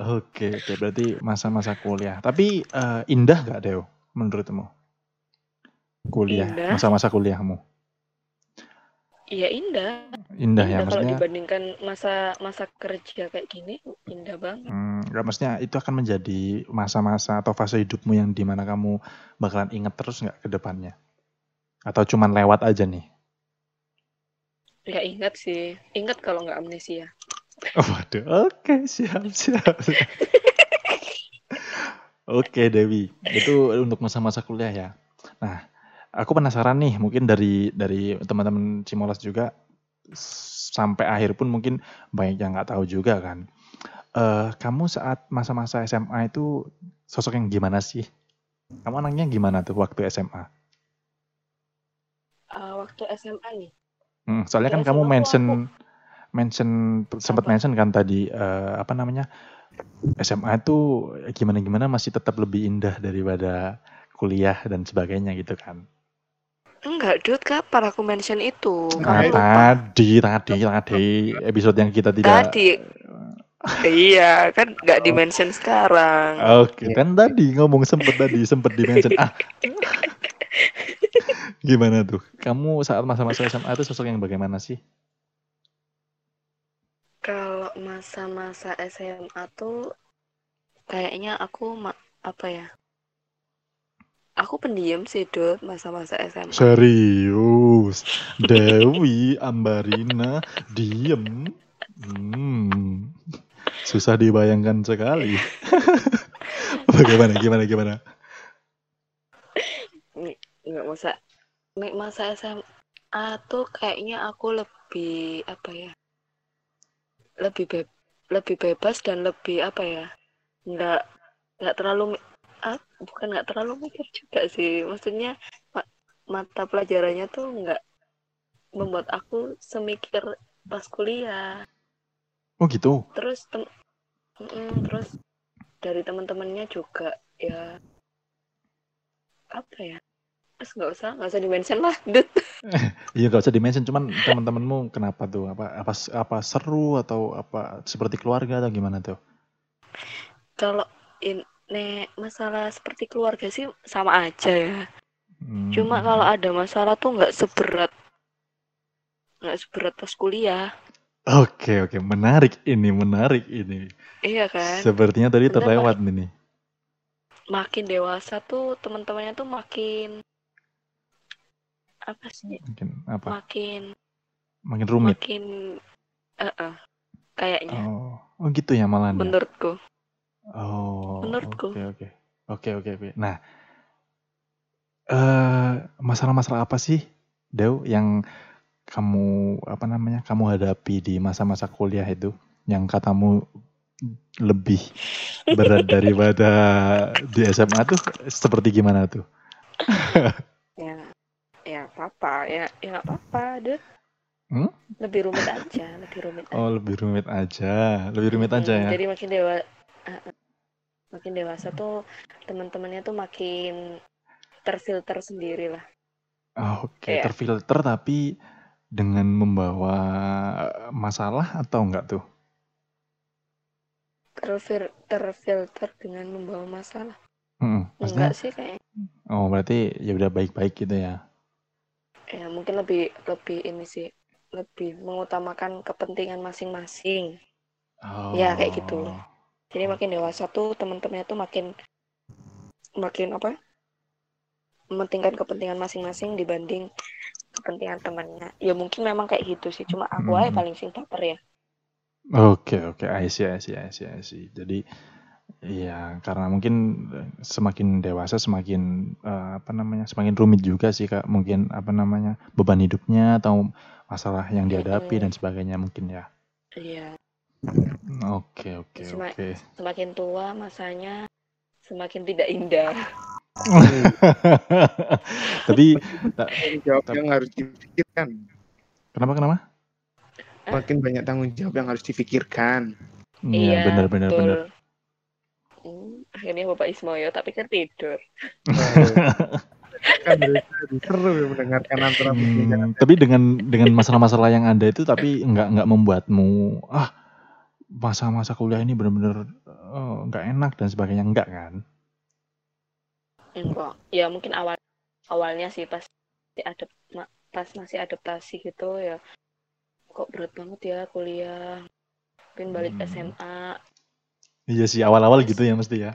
Oke oke berarti masa-masa kuliah. Tapi eh, indah gak Deo menurutmu? Kuliah Indah. masa-masa kuliahmu Iya indah indah ya indah kalau maksudnya. dibandingkan masa masa kerja kayak gini indah banget Hmm, nggak, maksudnya itu akan menjadi masa-masa atau fase hidupmu yang di mana kamu bakalan inget terus nggak ke depannya? Atau cuman lewat aja nih? ya ingat sih ingat kalau nggak amnesia Oh, waduh, oke siap siap. siap. oke Dewi, itu untuk masa-masa kuliah ya. Nah, aku penasaran nih, mungkin dari dari teman-teman Cimolas juga sampai akhir pun mungkin banyak yang nggak tahu juga kan. Eh, kamu saat masa-masa SMA itu sosok yang gimana sih? Kamu anaknya gimana tuh waktu SMA? Eh, waktu SMA nih. Hmm, soalnya kan Waktu kamu SMA tuh mention aku- mention sempat Apa? mention kan tadi eh, apa namanya SMA itu gimana gimana masih tetap lebih indah daripada kuliah dan sebagainya gitu kan. Enggak, Dut, kapan aku mention itu? Nah, Kamu lupa. tadi tadi tadi episode yang kita tidak Tadi. iya, kan nggak di-mention sekarang. Oke, kan tadi ngomong sempet tadi sempet di mention ah. Gimana tuh? Kamu saat masa-masa SMA itu sosok yang bagaimana sih? Kalau masa-masa SMA tuh kayaknya aku ma- apa ya? Aku pendiam sih, Dut, masa-masa SMA. Serius, Dewi Ambarina diem. Hmm, susah dibayangkan sekali. bagaimana? Gimana? Gimana? Nggak masa nek masa SMA tuh kayaknya aku lebih apa ya? Lebih be lebih bebas dan lebih apa ya? Nggak nggak terlalu ah, bukan nggak terlalu mikir juga sih. Maksudnya ma- mata pelajarannya tuh nggak membuat aku semikir pas kuliah. Oh gitu. Terus tem Mm-mm, terus dari teman-temannya juga ya apa ya? Nggak usah nggak usah dimention lah, Dut. Iya gak usah dimention, cuman teman-temanmu kenapa tuh? Apa apa apa seru atau apa seperti keluarga atau gimana tuh? Kalau in nek masalah seperti keluarga sih sama aja ya. Hmm. Cuma kalau ada masalah tuh nggak seberat nggak seberat pas kuliah. Oke oke menarik ini menarik ini. Iya kan? Sepertinya tadi Bener, terlewat ini. Makin dewasa tuh teman-temannya tuh makin apa sih? Mungkin apa? Makin Makin rumit. makin eh eh, kayaknya Oh, oh gitu ya malah. menurutku. Oh, menurutku. Oke oke oke oke oke. Nah, eh masalah-masalah apa sih, Dew, yang kamu apa namanya kamu hadapi di masa-masa kuliah itu, yang katamu lebih berat daripada di SMA tuh seperti gimana tuh? ya ya apa ya nggak apa-apa deh Hmm? lebih rumit aja lebih rumit aja. Oh lebih rumit aja, lebih rumit aja Hmm, ya. jadi makin dewa ah, ah. makin dewasa tuh teman-temannya tuh makin terfilter sendiri lah Oh, Oke, Iya. terfilter tapi dengan membawa masalah atau enggak tuh? terfil terfilter dengan membawa masalah maksudnya? enggak sih kayak Oh berarti ya udah baik-baik gitu ya? Ya mungkin lebih lebih ini sih lebih mengutamakan kepentingan masing-masing Oh. Ya, kayak gitu. jadi makin dewasa tuh teman-temannya tuh makin makin apa mementingkan kepentingan masing-masing dibanding kepentingan temannya ya mungkin memang kayak gitu sih cuma aku aja Hmm. paling sing baper ya Oke oke, I see I see I see I see. Jadi ya karena mungkin semakin dewasa semakin eh, apa namanya semakin rumit juga sih kak mungkin apa namanya beban hidupnya atau masalah yang dihadapi Mm-mm. dan sebagainya mungkin ya. iya Oke oke Sema- oke. semakin tua masanya semakin tidak indah Tapi Tanggung jawab yang harus dipikirkan. kenapa kenapa? Makin banyak tanggung jawab yang harus dipikirkan. Iya benar benar betul. benar. Akhirnya bapak Ismoyo tak pikir tidur. Kan seru ya mendengarkan antara Hmm, tapi dengan dengan masalah-masalah yang ada itu tapi nggak nggak membuatmu ah masa-masa kuliah ini benar-benar eh, nggak enak dan sebagainya. Enggak kan? enggak. Ya mungkin awal awalnya sih pas ma- pas masih adaptasi gitu ya. Kok berat banget ya kuliah. Mungkin balik Hmm. SMA Iya sih awal-awal gitu ya mesti ya.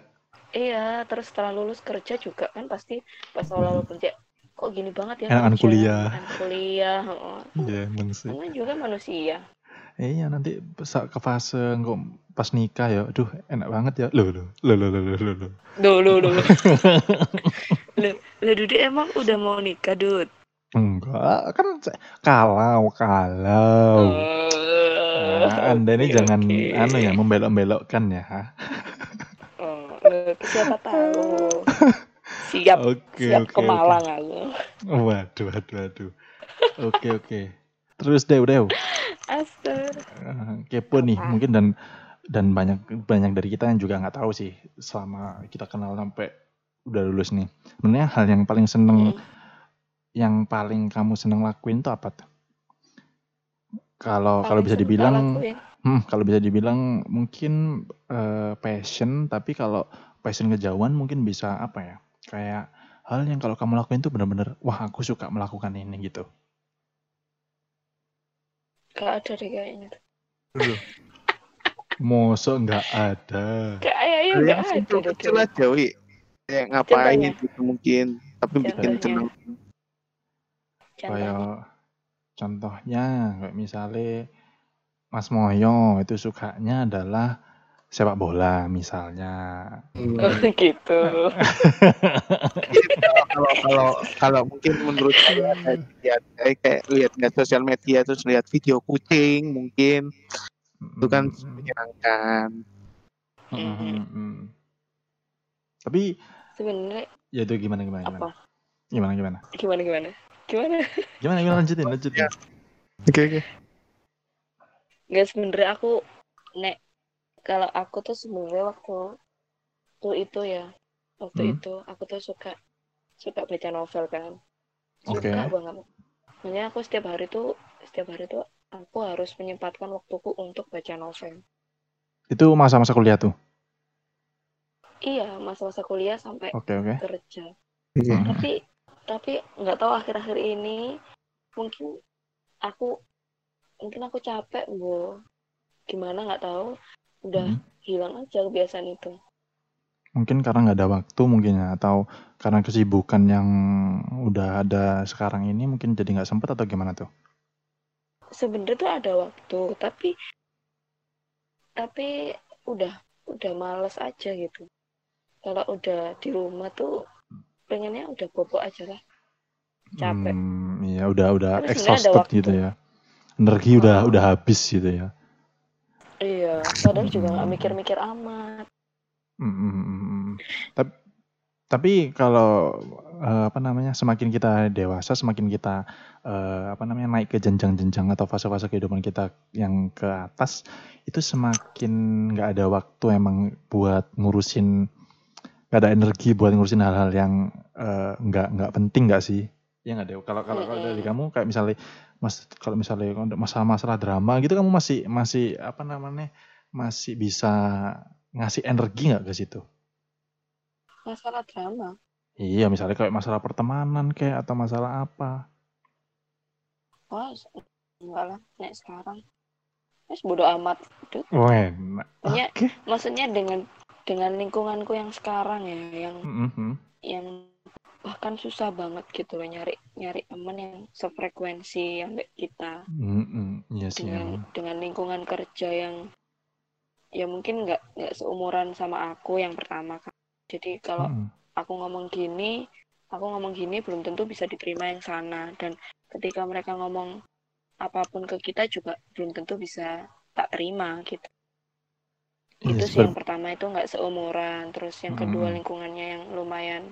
Iya, terus setelah lulus kerja juga kan pasti pas awal-awal kerja kok gini banget ya Enakan kerja, kuliah. enakan kuliah. heeh. Iya emang sih. Namanya juga manusia. Iya nanti ke fase kok pas nikah ya, aduh enak banget ya. Loh loh loh loh loh loh loh. loh. Duh, duh. Loh, loh, Dudi emang udah mau nikah, Dud? Enggak kan kalau kalau. Oh, anda ini oke, jangan oke. anu ya membelok-belokkan ya. Oh, loh, siapa tahu. siap Oke, siap oke, ke oke. Malang aku Waduh, waduh, waduh. Oke, oke. Terus deh, udah. Astaga. Eh, kepo nih Apa? mungkin dan dan banyak banyak dari kita yang juga nggak tahu sih selama kita kenal sampai udah lulus nih. Sebenarnya hal yang paling seneng Mm. yang paling kamu seneng lakuin tuh apa tuh? Kalau kalau bisa dibilang, lakuin. hmm, kalau bisa dibilang mungkin eh, passion, tapi kalau passion kejauhan mungkin bisa apa ya? Kayak hal yang kalau kamu lakuin tuh bener-bener, wah aku suka melakukan ini gitu. Gak ada deh kayaknya Mosok nggak ada. kayaknya Hal gak yang ada simpel deh kecil aja wi kayak ngapain Contohnya? gitu mungkin tapi bikin Contohnya? seneng contohnya kayak contohnya kayak misalnya Mas Moyo itu sukanya adalah sepak bola misalnya. oh, gitu. Kalau kalau kalau mungkin menurut saya lihat eh, kayak lihat lihat sosial media terus lihat video kucing mungkin. Itu kan menyenangkan. Mm-mm. Tapi sebenarnya ya itu gimana gimana gimana? Apa? Gimana gimana? Gimana gimana gimana gimana gimana lanjutin lanjutin. oke oke nggak sebenarnya aku nek kalau aku tuh sebenarnya waktu tuh itu ya waktu Hmm. itu aku tuh suka suka baca novel kan Oke. suka banget makanya aku setiap hari tuh setiap hari tuh aku harus menyempatkan waktuku untuk baca novel Itu masa-masa kuliah tuh. iya masa-masa kuliah sampai Oke oke. kerja Oke. Hmm. tapi tapi nggak tahu akhir-akhir ini mungkin aku mungkin aku capek bu gimana nggak tahu udah Hmm. hilang aja kebiasaan itu Mungkin karena nggak ada waktu mungkin ya atau karena kesibukan yang udah ada sekarang ini mungkin jadi nggak sempet atau gimana tuh? sebenarnya tuh ada waktu tapi tapi udah udah males aja gitu kalau udah di rumah tuh pengennya udah bobok aja lah capek Hmm, iya udah udah ada exhausted gitu ya. Energi udah Oh. udah habis gitu ya. iya padahal juga nggak Hmm. mikir-mikir amat Mm, mm, mm, mm. Tapi tapi kalau eh, apa namanya semakin kita dewasa semakin kita eh, apa namanya naik ke jenjang-jenjang atau fase-fase kehidupan kita yang ke atas itu semakin nggak ada waktu emang buat ngurusin nggak ada energi buat ngurusin hal-hal yang eh, nggak nggak penting nggak sih? Ya nggak deh kalau kalau kalau dari kamu kayak misalnya mas kalau misalnya untuk masalah-masalah drama gitu kamu masih masih apa namanya masih bisa ngasih energi nggak ke situ? Masalah drama? Iya, misalnya kayak masalah pertemanan kayak atau masalah apa. wah enggak lah nek sekarang. Mas bodo amat Duh, Wah, Maksudnya- oke. maksudnya dengan dengan lingkunganku yang sekarang ya yang Mhm. yang bahkan susah banget gitu loh nyari nyari temen yang sefrekuensi yang kayak kita Mhm, Iya sih. dengan emang. dengan lingkungan kerja yang ya mungkin nggak nggak seumuran sama aku yang pertama kan jadi kalau Mhm. aku ngomong gini aku ngomong gini belum tentu bisa diterima yang sana dan ketika mereka ngomong apa pun ke kita juga belum tentu bisa tak terima gitu Iya, itu sih sebe- yang pertama itu nggak seumuran terus yang kedua lingkungannya yang lumayan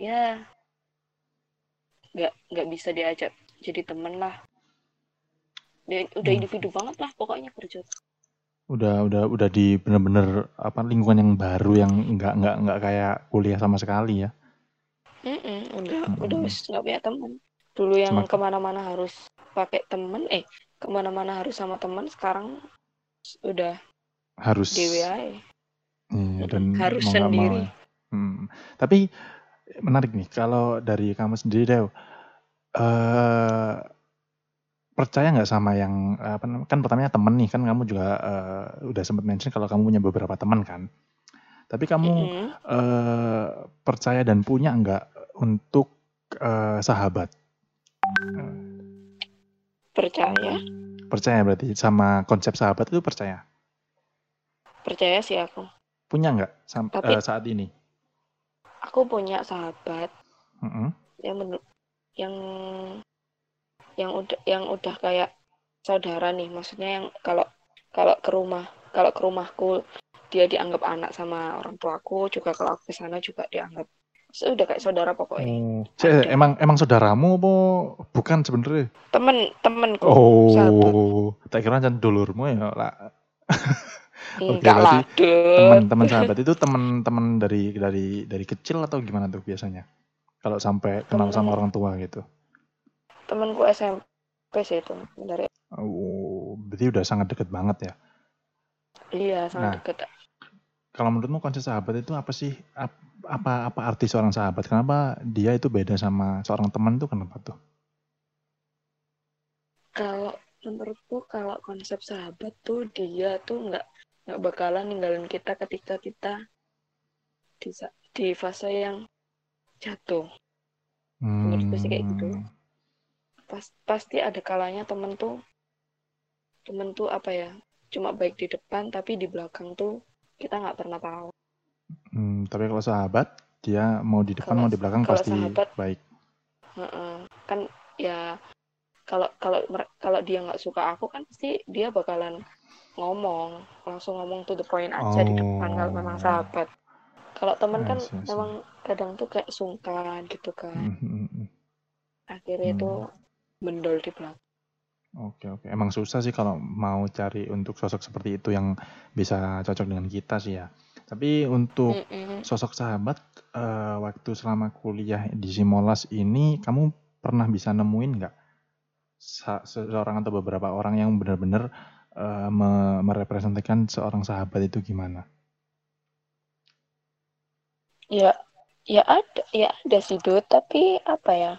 ya nggak nggak bisa diajak jadi temen lah dia udah Hmm. individu banget lah pokoknya kerja udah udah udah di bener-bener apa lingkungan yang baru yang nggak nggak nggak kayak kuliah sama sekali ya. Mm-mm, udah Mm-mm. udah wis nggak punya temen dulu yang ke mana-mana harus pakai temen eh ke mana-mana harus sama temen sekarang udah Harus dewe aja. Iya, dan Harus mau nggak mau sendiri. ya. Hmm. Tapi menarik nih kalau dari kamu sendiri Dew. eh percaya nggak sama yang apa kan pertamanya temen nih kan kamu juga eh, udah sempat mention kalau kamu punya beberapa teman kan. Tapi kamu Mm-mm. eh, percaya dan punya nggak untuk eh, sahabat? percaya Percaya berarti sama konsep sahabat itu percaya? Percaya sih aku Punya nggak sam- Tapi- eh, saat ini? aku punya sahabat Mm-mm. yang menur- yang yang udah yang udah kayak saudara nih maksudnya yang kalau kalau ke rumah kalau ke rumahku dia dianggap anak sama orang tuaku juga kalau aku ke sana juga dianggap sudah kayak saudara pokoknya Oh, cek, emang emang saudaramu apa bukan sebenarnya? temen temenku sahabat Oh, tak kira jangan dulurmu ya lah. Oke, enggak lah berarti. Teman-teman sahabat itu teman-teman dari dari dari kecil atau gimana tuh biasanya? Kalau sampai kenal sama orang tua gitu. temenku SMP sih itu dari Oh, berarti udah sangat deket banget ya. iya Nah. sangat deket Kalau menurutmu konsep sahabat itu apa sih? Ap- Apa apa arti seorang sahabat? Kenapa dia itu beda sama seorang teman tuh kenapa tuh? kalau menurutku kalau konsep sahabat tuh dia tuh nggak nggak bakalan ninggalin kita ketika kita di di fase yang jatuh Menurutku sih kayak gitu. Hmm, pas pasti ada kalanya temen tuh temen tuh apa ya cuma baik di depan tapi di belakang tuh kita nggak pernah tahu hmm, tapi kalau sahabat dia mau di depan Kalau- mau di belakang kalau pasti sahabat- baik. Heeh. kan ya kalau kalau kalau dia nggak suka aku kan pasti dia bakalan ngomong langsung ngomong to the point aja di depan kalau memang Oh. sahabat kalau temen I kan I see. memang kadang tuh kayak sungkan gitu kan Hmm, hmm, hmm. akhirnya Hmm. itu mendol di belakang Oke oke. Emang susah sih kalau mau cari untuk sosok seperti itu yang bisa cocok dengan kita sih ya. Tapi untuk Mm-mm. sosok sahabat eh, waktu selama kuliah di Simolas ini kamu pernah bisa nemuin nggak seseorang atau beberapa orang yang benar-benar me- merepresentasikan seorang sahabat itu gimana? Ya, ya ada, ya ada sih Dut, tapi apa ya?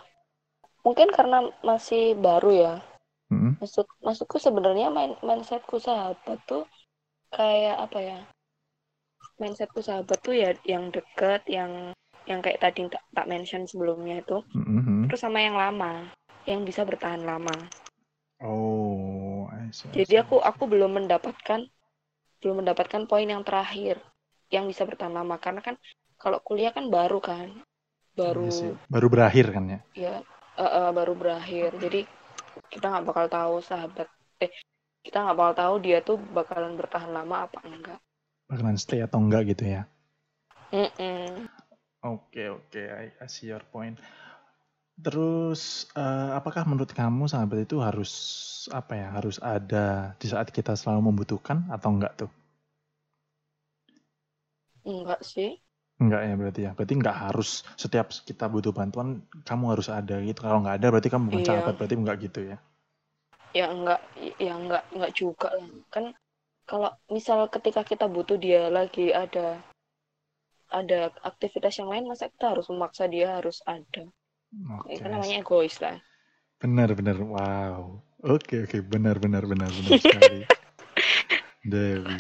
Mungkin karena masih baru ya. Mm-mm. Maksud maksudku sebenarnya main mindsetku sahabat tuh kayak apa ya? Mindsetku sahabat tuh ya yang deket, yang yang kayak tadi tak, tak mention sebelumnya itu, Mm-mm. terus sama yang lama, yang bisa bertahan lama. Oh, see, Jadi aku aku belum mendapatkan belum mendapatkan poin yang terakhir yang bisa bertahan lama karena kan kalau kuliah kan baru kan, baru Iya baru berakhir kan ya. ya eh, eh, baru berakhir. Jadi kita nggak bakal tahu sahabat eh kita nggak bakal tahu dia tuh bakalan bertahan lama apa enggak. Bakalan stay atau enggak gitu ya. Oke oke, I, I see your point. Terus eh, apakah menurut kamu sahabat itu harus apa ya? Harus ada di saat kita selalu membutuhkan atau enggak tuh? enggak sih Enggak ya berarti ya. Berarti enggak harus setiap kita butuh bantuan kamu harus ada gitu. Kalau enggak ada berarti kamu bukan Iya. sahabat, berarti enggak gitu ya. ya enggak ya enggak enggak juga lah kan kalau misal ketika kita butuh dia lagi ada ada aktivitas yang lain masa kita harus memaksa dia harus ada Oke. itu namanya egois lah Benar benar. Wow. Oke oke, benar benar benar benar sekali. Dewi.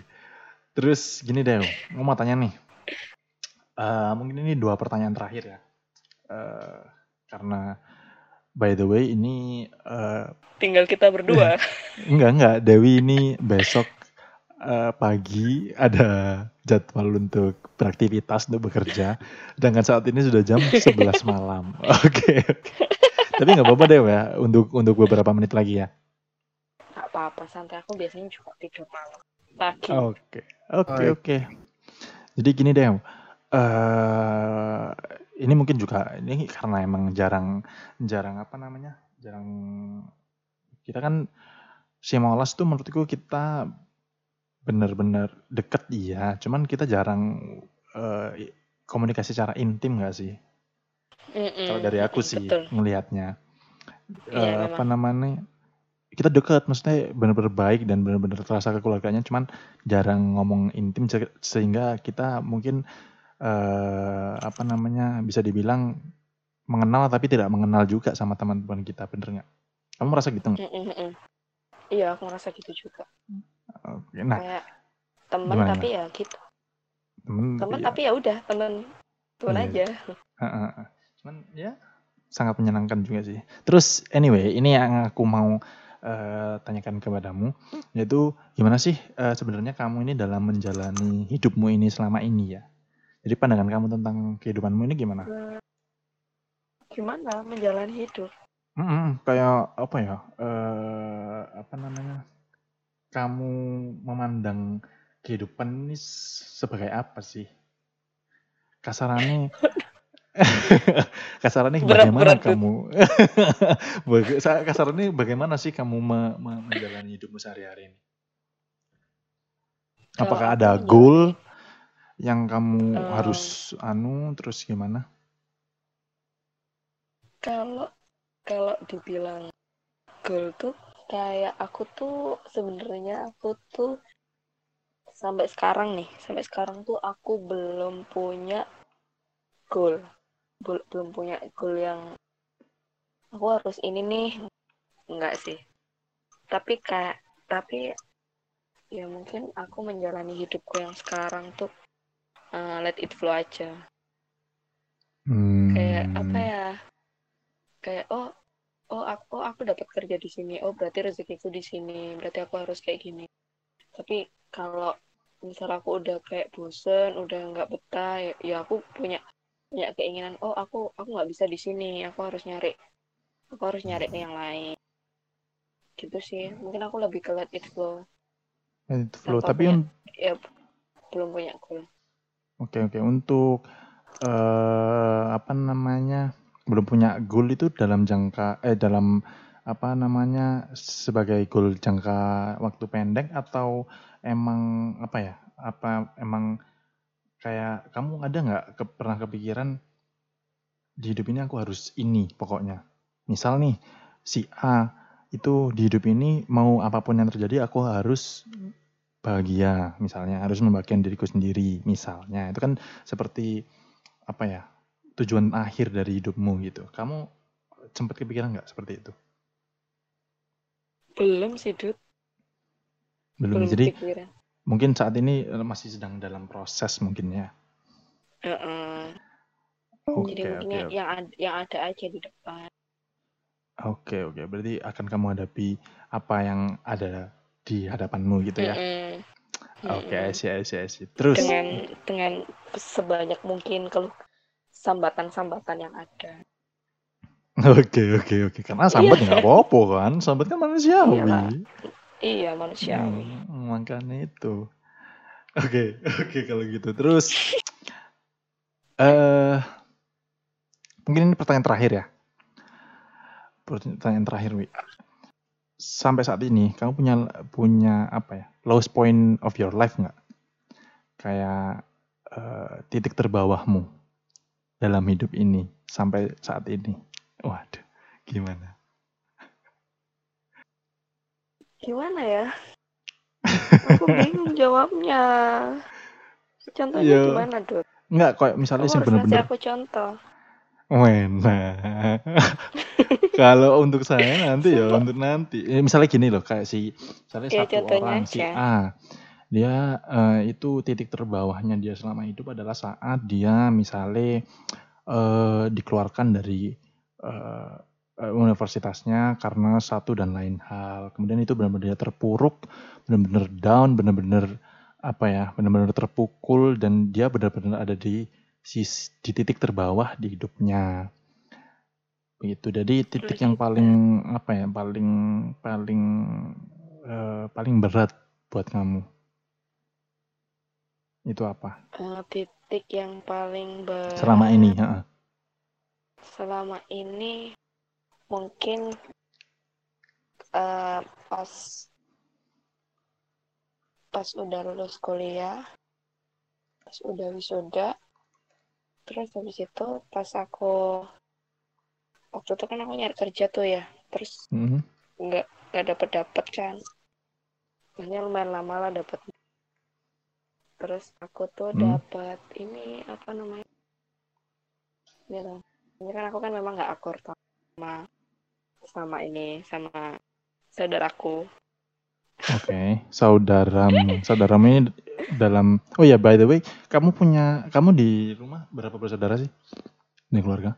Terus gini gue mau tanya nih. Eh, mungkin ini dua pertanyaan terakhir ya. Eh, karena by the way ini eh, tinggal kita berdua enggak enggak Dewi ini besok eh, pagi ada jadwal untuk beraktivitas untuk bekerja. Sedangkan saat ini sudah jam 11 malam. Oke oke. Tapi nggak apa-apa Dew ya untuk untuk beberapa menit lagi ya. nggak apa-apa santai aku biasanya juga tidur malam pagi Oke, oke, oke. Jadi gini deh, eh ini mungkin juga ini karena emang jarang, jarang apa namanya, jarang kita kan Simolas tuh menurutku kita bener-bener deket iya, cuman kita jarang eh, komunikasi secara intim gak sih? Kalau dari aku sih betul. ngelihatnya, Iya, Eh, apa namanya, kita dekat, maksudnya benar-benar baik dan benar-benar terasa kekeluarganya, cuman jarang ngomong intim se- sehingga kita mungkin eh apa namanya bisa dibilang mengenal tapi tidak mengenal juga sama teman-teman kita, bener nggak? Kamu merasa gitu nggak? Iya aku merasa gitu juga Oke, Nah, kayak temen gimana? tapi ya gitu temen, temen ya, tapi ya udah temen temen Iya. aja. Cuman ya sangat menyenangkan juga sih. Terus anyway, ini yang aku mau eh, tanyakan kepadamu yaitu gimana sih eh, sebenarnya kamu ini dalam menjalani hidupmu ini selama ini ya. Jadi pandangan kamu tentang kehidupanmu ini gimana? gimana menjalani hidup Mm-mm, kayak apa ya? eh apa namanya? Kamu memandang kehidupan ini sebagai apa sih? Kasarannya kasarannya Berat- bagaimana berat, kamu? Kasarannya bagaimana sih kamu me- me- menjalani hidupmu sehari-hari ini? Apakah ada menjalani- goal yang kamu Eh. harus anu terus gimana? Kalau kalau dibilang goal tuh kayak aku tuh sebenarnya aku tuh sampai sekarang nih, sampai sekarang tuh aku belum punya goal. Bel- belum punya goal yang aku harus ini nih. Enggak sih. Tapi kayak tapi ya mungkin aku menjalani hidupku yang sekarang tuh uh, let it flow aja. Kayak apa Hmm, ya? kayak oh oh aku oh, aku dapat kerja di sini. Oh berarti rezekiku di sini. Berarti aku harus kayak gini. Tapi kalau misal aku udah kayak bosen udah nggak betah ya, ya aku punya punya keinginan oh aku aku nggak bisa di sini. Aku harus nyari aku harus nyari yang lain. Gitu sih. Mungkin aku lebih ke let it flow. Itu flow. Tapi punya- un- ya belum punya goal. Oke oke. Untuk eh apa namanya belum punya goal itu dalam jangka eh dalam apa namanya sebagai goal jangka waktu pendek atau emang apa ya apa emang kayak kamu ada nggak ke, pernah kepikiran di hidup ini aku harus ini pokoknya? Misal nih si A itu di hidup ini mau apa pun yang terjadi aku harus bahagia. Misalnya harus membahagiakan diriku sendiri misalnya. Itu kan seperti apa ya tujuan akhir dari hidupmu gitu. Kamu sempat kepikiran nggak seperti itu? Belum sih Dut. Belum, belum jadi kepikiran. mungkin saat ini eh, masih sedang dalam proses mungkin ya. Heeh. oke jadi oke mungkin yang oke yang ada, yang ada aja di depan. Oke oke. Berarti akan kamu hadapi apa yang ada di hadapanmu gitu ya? Oke. I see, I see, I see. terus dengan dengan sebanyak mungkin keluh sambatan-sambatan yang ada. oke oke oke karena sambat nggak apa-apa kan sambat kan manusiawi Iyalah. Iya manusiawi. Hmm, makanya itu. Oke, oke kalau gitu. Terus eh mungkin ini pertanyaan terakhir ya. Pertanyaan terakhir, Wi. Sampai saat ini kamu punya punya apa ya? Lowest point of your life nggak? Kayak eh, titik terbawahmu dalam hidup ini sampai saat ini. Waduh, gimana? Gimana ya? Aku bingung jawabnya. Contohnya Iya. gimana, Dut? Enggak, kayak misalnya sih bener-bener aku contoh. Wena. Kalau untuk saya nanti ya untuk nanti. Eh, misalnya gini loh, kayak si misalnya Ya, satu orang si aja. A. Dia eh, itu titik terbawahnya dia selama hidup adalah saat dia misalnya eh, dikeluarkan dari eh, universitasnya karena satu dan lain hal. Kemudian itu benar-benar dia terpuruk, benar-benar down, benar-benar apa ya, benar-benar terpukul dan dia benar-benar ada di sis- di titik terbawah di hidupnya. Begitu. Jadi titik yang paling apa ya paling paling eh, paling berat buat kamu itu apa? Eh, titik yang paling berat selama ini selama ini mungkin eh, pas pas udah lulus kuliah pas udah wisuda terus habis itu pas aku waktu itu kan aku nyari kerja tuh ya terus Mhm. nggak nggak dapet dapet kan. Makanya lumayan lama lah dapet terus aku tuh Hmm. dapet ini apa namanya gitu ini kan aku kan memang nggak akur sama sama ini sama saudaraku. Oke saudaramu saudaramu ini dalam oh ya by the way kamu punya kamu di rumah berapa bersaudara sih? Di keluarga?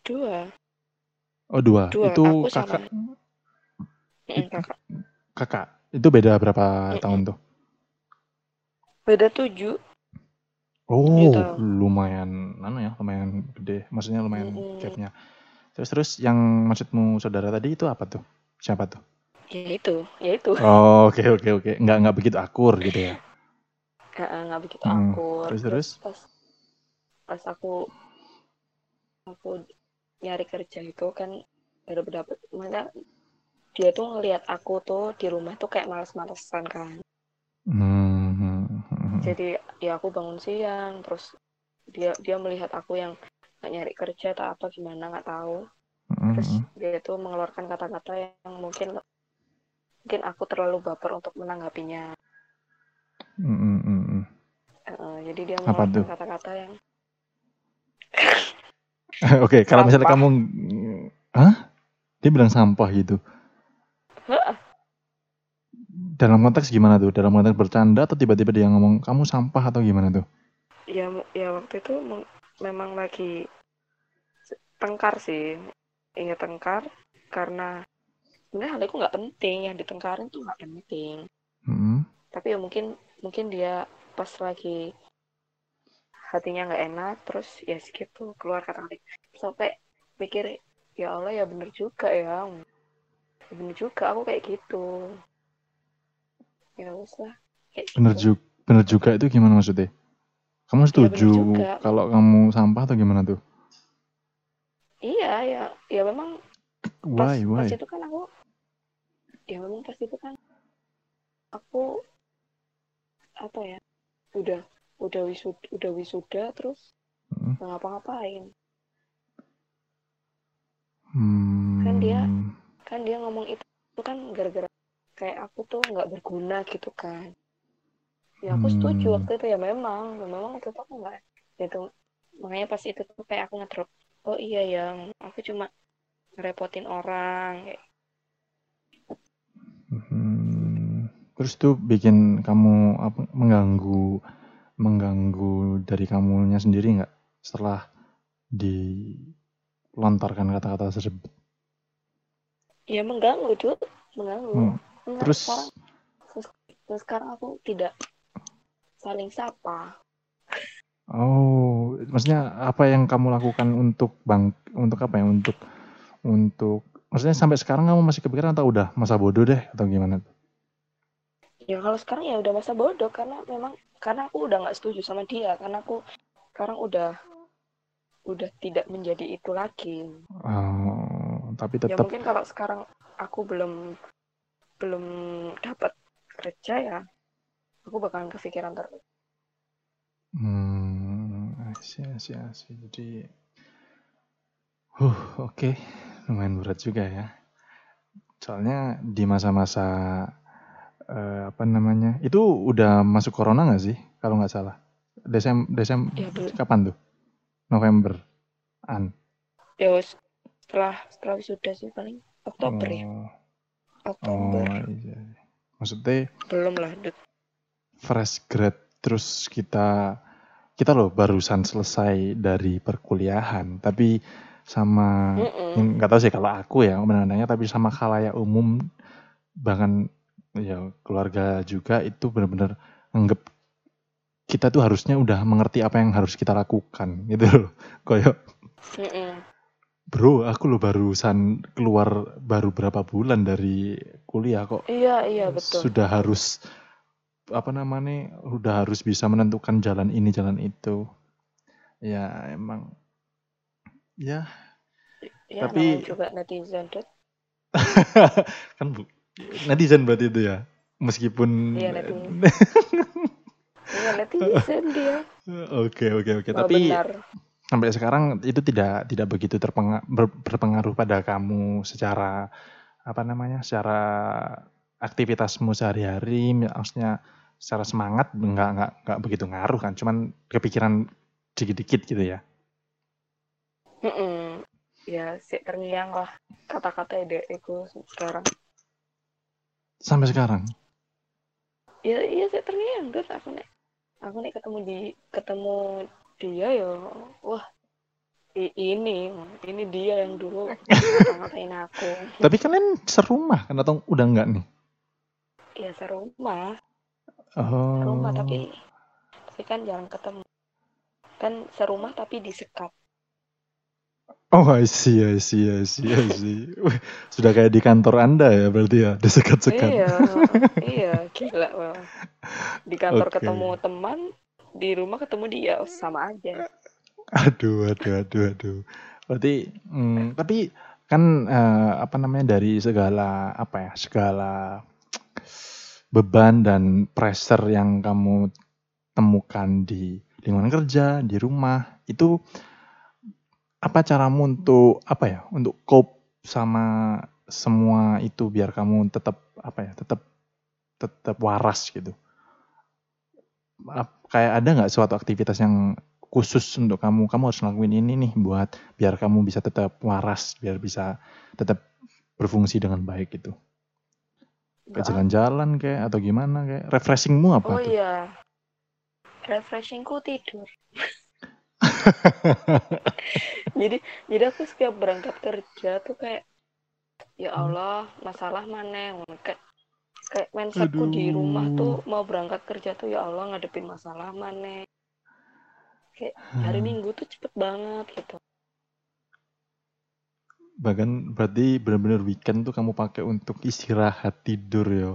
Dua. Oh dua, Dua, itu aku sama- kakak. Mm, kakak. Kakak. Itu beda berapa Mm-mm. tahun tuh beda tujuh Oh, Gitu. lumayan, anu ya, lumayan gede. Maksudnya lumayan Mm-mm. gapnya. Terus terus yang maksudmu saudara tadi itu apa tuh? Siapa tuh? ya itu ya itu Oh, oke oke oke. Nggak nggak begitu akur gitu ya. nggak nggak begitu Hmm, akur terus, terus? pas pas aku aku nyari kerja itu kan baru dapat mana dia tuh ngelihat aku tuh di rumah tuh kayak males-malesan kan Hmm. Jadi ya aku bangun siang terus dia dia melihat aku yang nggak nyari kerja atau apa gimana nggak tahu terus Hmm. dia tuh mengeluarkan kata-kata yang mungkin mungkin aku terlalu baper untuk menanggapinya Hmm, hmm, hmm. Jadi dia mengeluarkan kata-kata yang Oke, kalau misalnya kamu, hah? Dia bilang sampah gitu. "Hah, Dalam konteks gimana tuh? Dalam konteks bercanda atau tiba-tiba dia ngomong kamu sampah atau gimana tuh? ya ya waktu itu memang lagi tengkar sih. Ingat tengkar. Karena sebenarnya hal itu nggak penting. Yang ditengkarin tuh nggak penting. Hmm. tapi ya mungkin mungkin dia pas lagi hatinya nggak enak terus ya segitu keluar kata-kata sampai mikir ya Allah ya bener juga ya. Ya bener juga aku kayak gitu ya wes lah kayak Bener gitu. juga, bener juga itu gimana maksudnya? Kamu setuju Iya, juga. kalau kamu sampah atau gimana tuh? iya ya ya memang pas, Why, why? pas itu kan aku ya memang pas itu kan aku apa ya udah udah wisuda udah wisuda terus Hmm. ngapa-ngapain Hmm. Kan dia- kan dia ngomong itu itu kan gara-gara kayak aku tuh nggak berguna gitu kan ya aku setuju Hmm. waktu itu ya memang ya memang waktu itu aku nggak itu makanya pas itu tuh kayak aku ngedrop oh iya yang aku cuma ngerepotin orang kayak Hmm. Terus tuh bikin kamu apa mengganggu mengganggu dari kamunya sendiri nggak setelah dilontarkan kata-kata tersebut? ya mengganggu tuh mengganggu Hmm. Enggak, Terus? sekarang terus sekarang aku tidak saling sapa. Oh, maksudnya apa yang kamu lakukan untuk bang untuk apa ya? Untuk untuk maksudnya sampai sekarang kamu masih kepikiran atau udah masa bodoh deh atau gimana? ya kalau sekarang ya udah masa bodoh karena memang karena aku udah nggak setuju sama dia karena aku sekarang udah udah tidak menjadi itu lagi. Oh, tapi ya tetap mungkin kalau sekarang aku belum belum dapat kerja ya aku bakalan kepikiran terus Hmm, asyik, asyik, asyik. Jadi, huh, oke, lumayan berat juga ya. Soalnya di masa-masa eh, apa namanya, itu udah masuk corona nggak sih? Kalau nggak salah, Desem, Desem, ya kapan tuh? November, an. ya setelah setelah wisuda sih paling Oktober ya Oh, Oktober oh, iya. Maksudnya belum lah Dut. fresh grad terus kita kita loh barusan selesai dari perkuliahan tapi sama Mm-mm. yang nggak tahu sih kalau aku ya menandanya tapi sama khalayak umum bahkan ya keluarga juga itu benar-benar anggap kita tuh harusnya udah mengerti apa yang harus kita lakukan gitu loh kayak Mm-mm. Bro aku loh barusan keluar baru berapa bulan dari kuliah kok. Iya iya betul. Sudah harus apa namanya udah harus bisa menentukan jalan ini jalan itu. Ya emang ya. Ya tapi- juga netizen kan bu netizen berarti itu ya? Meskipun Iya, netizen. iya netizen dia. Oke oke oke. Tapi benar sampai sekarang itu tidak tidak begitu terpenga- ber- berpengaruh pada kamu secara apa namanya secara aktivitasmu sehari-hari maksudnya secara semangat nggak nggak nggak begitu ngaruh kan cuman kepikiran dikit-dikit gitu ya Mm-mm. ya si terngiang lah kata-kata ide itu sekarang sampai sekarang ya iya si terngiang Dut. aku nek aku nek ketemu di ketemu dia ya. Wah ini ini dia yang dulu ngatain aku. Tapi kalian serumah kan atau udah enggak nih? Ya serumah. Oh. serumah tapi tapi kan jarang ketemu. Kan serumah tapi disekat oh I see I see I see I see. Sudah kayak di kantor anda ya berarti ya desekat-sekat iya iya gila wah. di kantor Oke. ketemu teman di rumah ketemu dia oh, sama aja Aduh, aduh, aduh, aduh. Berarti hmm, tapi kan eh, apa namanya dari segala apa ya segala beban dan pressure yang kamu temukan di lingkungan kerja di rumah itu apa caramu untuk apa ya untuk cope sama semua itu biar kamu tetap apa ya tetap tetap waras gitu kayak ada nggak suatu aktivitas yang khusus untuk kamu kamu harus ngelakuin ini nih buat biar kamu bisa tetap waras biar bisa tetap berfungsi dengan baik gitu kayak jalan-jalan kayak atau gimana kayak refreshingmu apa Oh tuh iya. Refreshingku tidur. jadi jadi aku setiap berangkat kerja tuh kayak ya. Allah masalah mana kayak kayak mindsetku di rumah tuh mau berangkat kerja tuh ya Allah ngadepin masalah mana? Kayak hari Hmm. Minggu tuh cepet banget gitu. Bahkan berarti benar-benar weekend tuh kamu pakai untuk istirahat tidur ya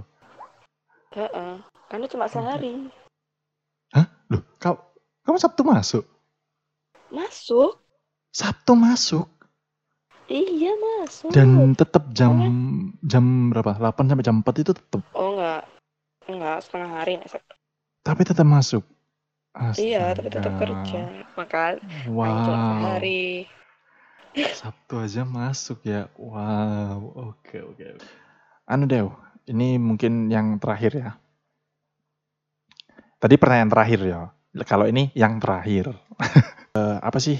Heeh. karena cuma sehari. Loh kau kamu sabtu masuk? Masuk. Sabtu masuk iya masuk dan tetap jam jam berapa? 8 sampai jam 4 itu tetap oh enggak. Enggak setengah hari tapi tetap masuk? Iya tapi tetap Astaga. kerja. Maka wow. sehari. Sabtu aja masuk ya. Wow. Oke oke. Anu Dew ini mungkin yang terakhir ya. Tadi pertanyaan terakhir ya. Kalau ini yang terakhir. Eh, apa sih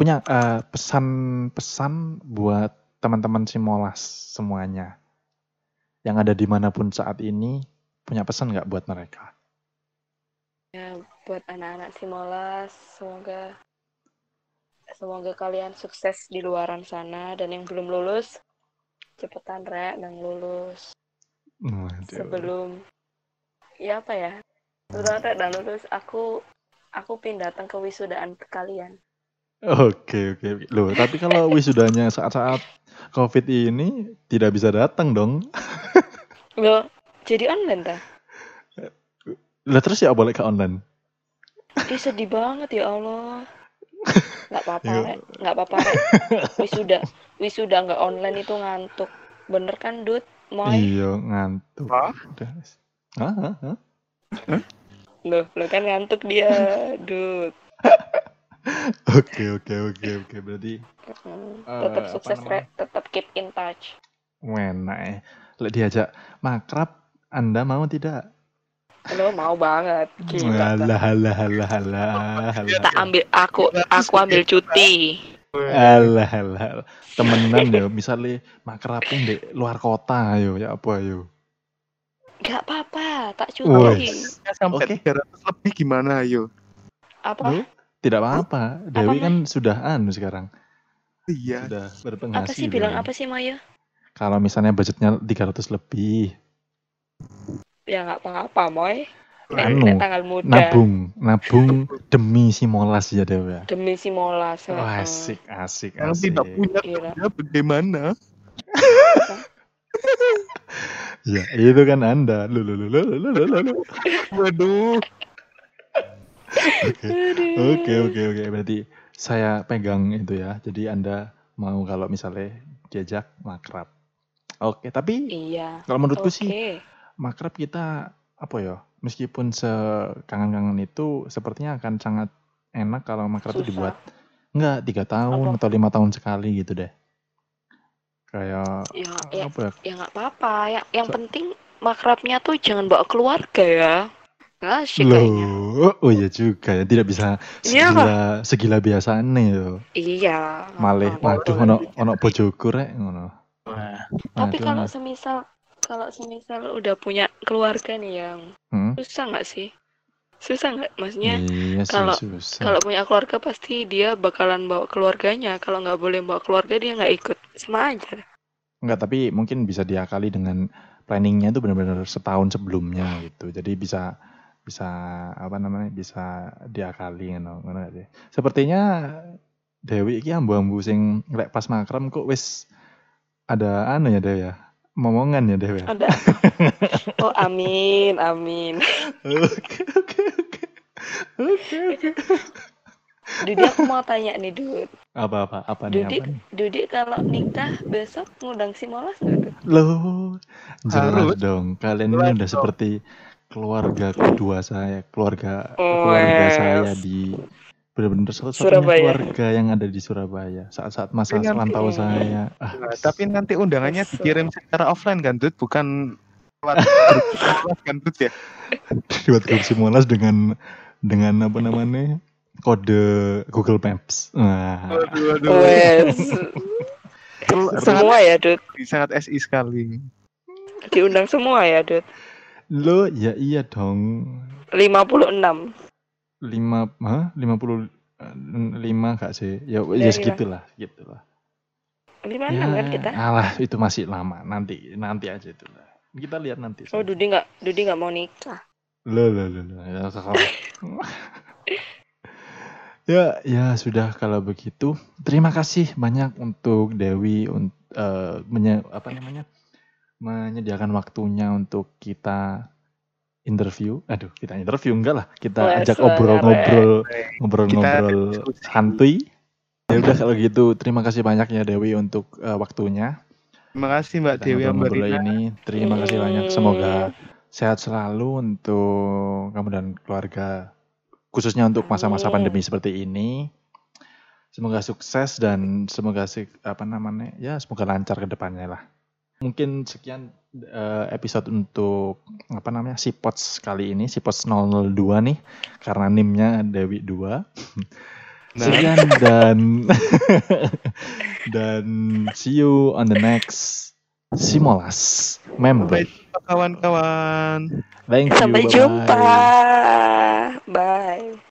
punya eh, pesan-pesan buat teman-teman Simolas semuanya? Yang ada di mana pun saat ini punya pesan nggak buat mereka? Ya, buat anak-anak Simolas, semoga semoga kalian sukses di luaran sana. Dan yang belum lulus cepetan rek dan lulus. Waduh. sebelum ya apa ya? Setelah rek dan lulus aku aku pin datang ke wisudaan kalian Oke oke oke. Loh, tapi kalau wisudanya saat-saat Covid ini tidak bisa datang dong. Loh, jadi online ta? Lah terus ya boleh ke online. Ih sedih banget ya Allah. Nggak apa-apa. Nggak apa-apa. Wisuda, wisuda nggak online itu ngantuk. Bener kan, Dut? Moy? Iya, ngantuk. Hah, hah, hah? Loh, lo kan ngantuk dia, Dut. Oke oke oke oke berarti Hmm, Eh, tetap sukses. Tetap keep in touch. enak ya. Lek diajak makrab Anda mau tidak? Lo mau banget. Gila. Alah alah alah alah Tak alah. ambil aku, aku ambil cuti. Alah alah. Temenan ya, misalnya makrabnya di luar kota ayo ya apa ayo. Gak apa-apa, tak cuti. sampai Oke. 300 lebih gimana ayo Apa? Loh, tidak apa-apa. Dewi Apa, kan sudah anu sekarang. iya Sudah Apa berpenghasilan. sih bilang apa sih Maya? Kalau misalnya budgetnya 300 lebih, Ya nggak apa-apa, Moy. Nek, Anu, nek tanggal muda. nabung, nabung demi si molas ya Dewi. ya. Demi si molas. Oh, asik, asik, asik. tidak punya kerja bagaimana Ya, itu kan Anda. Lu, lu, lu, lu, lu, lu. waduh Oke, oke, oke, oke. Berarti saya pegang itu ya. Jadi Anda mau kalau misalnya diajak makrab. Oke, tapi Iya. kalau menurutku Oke. sih makrab kita apa ya? Meskipun sekangen-kangen itu sepertinya akan sangat enak kalau makrab itu dibuat enggak tiga tahun Apa? atau lima tahun sekali gitu deh. Kayak Ya, ya, apa ya? ya nggak apa-apa. Ya, yang So- penting makrabnya tuh jangan bawa keluarga ya. Kayaknya. Loh, oh iya juga ya, tidak bisa Iya. segila segila biasanya yo. Iya. Malih, waduh ono ono bojoku rek ngono. Tapi kalau semisal kalau semisal udah punya keluarga nih yang Hmm? susah nggak sih? Susah nggak? Maksudnya Iya sih kalau- susah. kalau punya keluarga pasti dia bakalan bawa keluarganya. Kalau nggak boleh bawa keluarga dia nggak ikut. Sama aja. Enggak, tapi mungkin bisa diakali dengan planningnya itu benar-benar setahun sebelumnya gitu. Jadi bisa bisa apa namanya bisa diakali ngono ngono gak sih. Sepertinya Dewi iki ambu-ambu sing lek pas makram kok wis ada anu ya Dewi ya. Momongan ya Dewi. ya? Ada. oh amin amin. Oke oke oke. Oke oke. Dudi aku mau tanya nih Dud. Apa apa apa nih Dudi, apa nih? Dudi kalau nikah besok ngundang si Molas nggak Dud? Loh, jelas Harus. dong. Kalian ini udah dong. Keluarga kedua saya, keluarga keluarga Wes. saya di benar-benar satu-satunya keluarga yang ada di Surabaya saat-saat masa nanti- rantau saya. Ah, Nah, tapi nanti undangannya dikirim secara offline kan, Dut? Bukan lewat grup kelas kan, Dut ya? buat grup Simolas dengan dengan apa namanya kode Google Maps. Nah, Waduh, waduh. Wes. Sangat, semua ya Dud. sangat SI sekali. Diundang semua ya Dud. Lo ya iya dong. 56. lima hah? lima puluh lima gak sih? Ya, Ya, ya lima. segitulah, segitulah. 56 kan kita? alah itu masih lama. Nanti nanti aja itu lah. Kita lihat nanti. Oh Dudi nggak Dudi nggak mau nikah. Lo lo lo lo. Ya, ya ya sudah kalau begitu. Terima kasih banyak untuk Dewi untuk apa namanya menyediakan waktunya untuk kita interview. Aduh kita interview enggak lah. Kita ajak wes, ngobrol-ngobrol santuy. Ya udah kalau gitu terima kasih banyak ya Dewi untuk eh, waktunya. Terima kasih Mbak Kita Dewi ngobrol-ngobrol Ambarina. ini. Terima kasih banyak. Hmm. Semoga sehat selalu untuk kamu dan keluarga. Khususnya untuk masa-masa pandemi seperti ini. Semoga sukses dan semoga sih apa namanya ya semoga lancar ke depannya lah. Mungkin sekian eh, episode untuk apa namanya Sipots kali ini Sipots 002 nih karena nimnya Dewi 2. Nah. Sekian dan dan see you on the next Simolas member. Sampai jumpa kawan-kawan. Thank you. Sampai bye-bye. jumpa. Bye.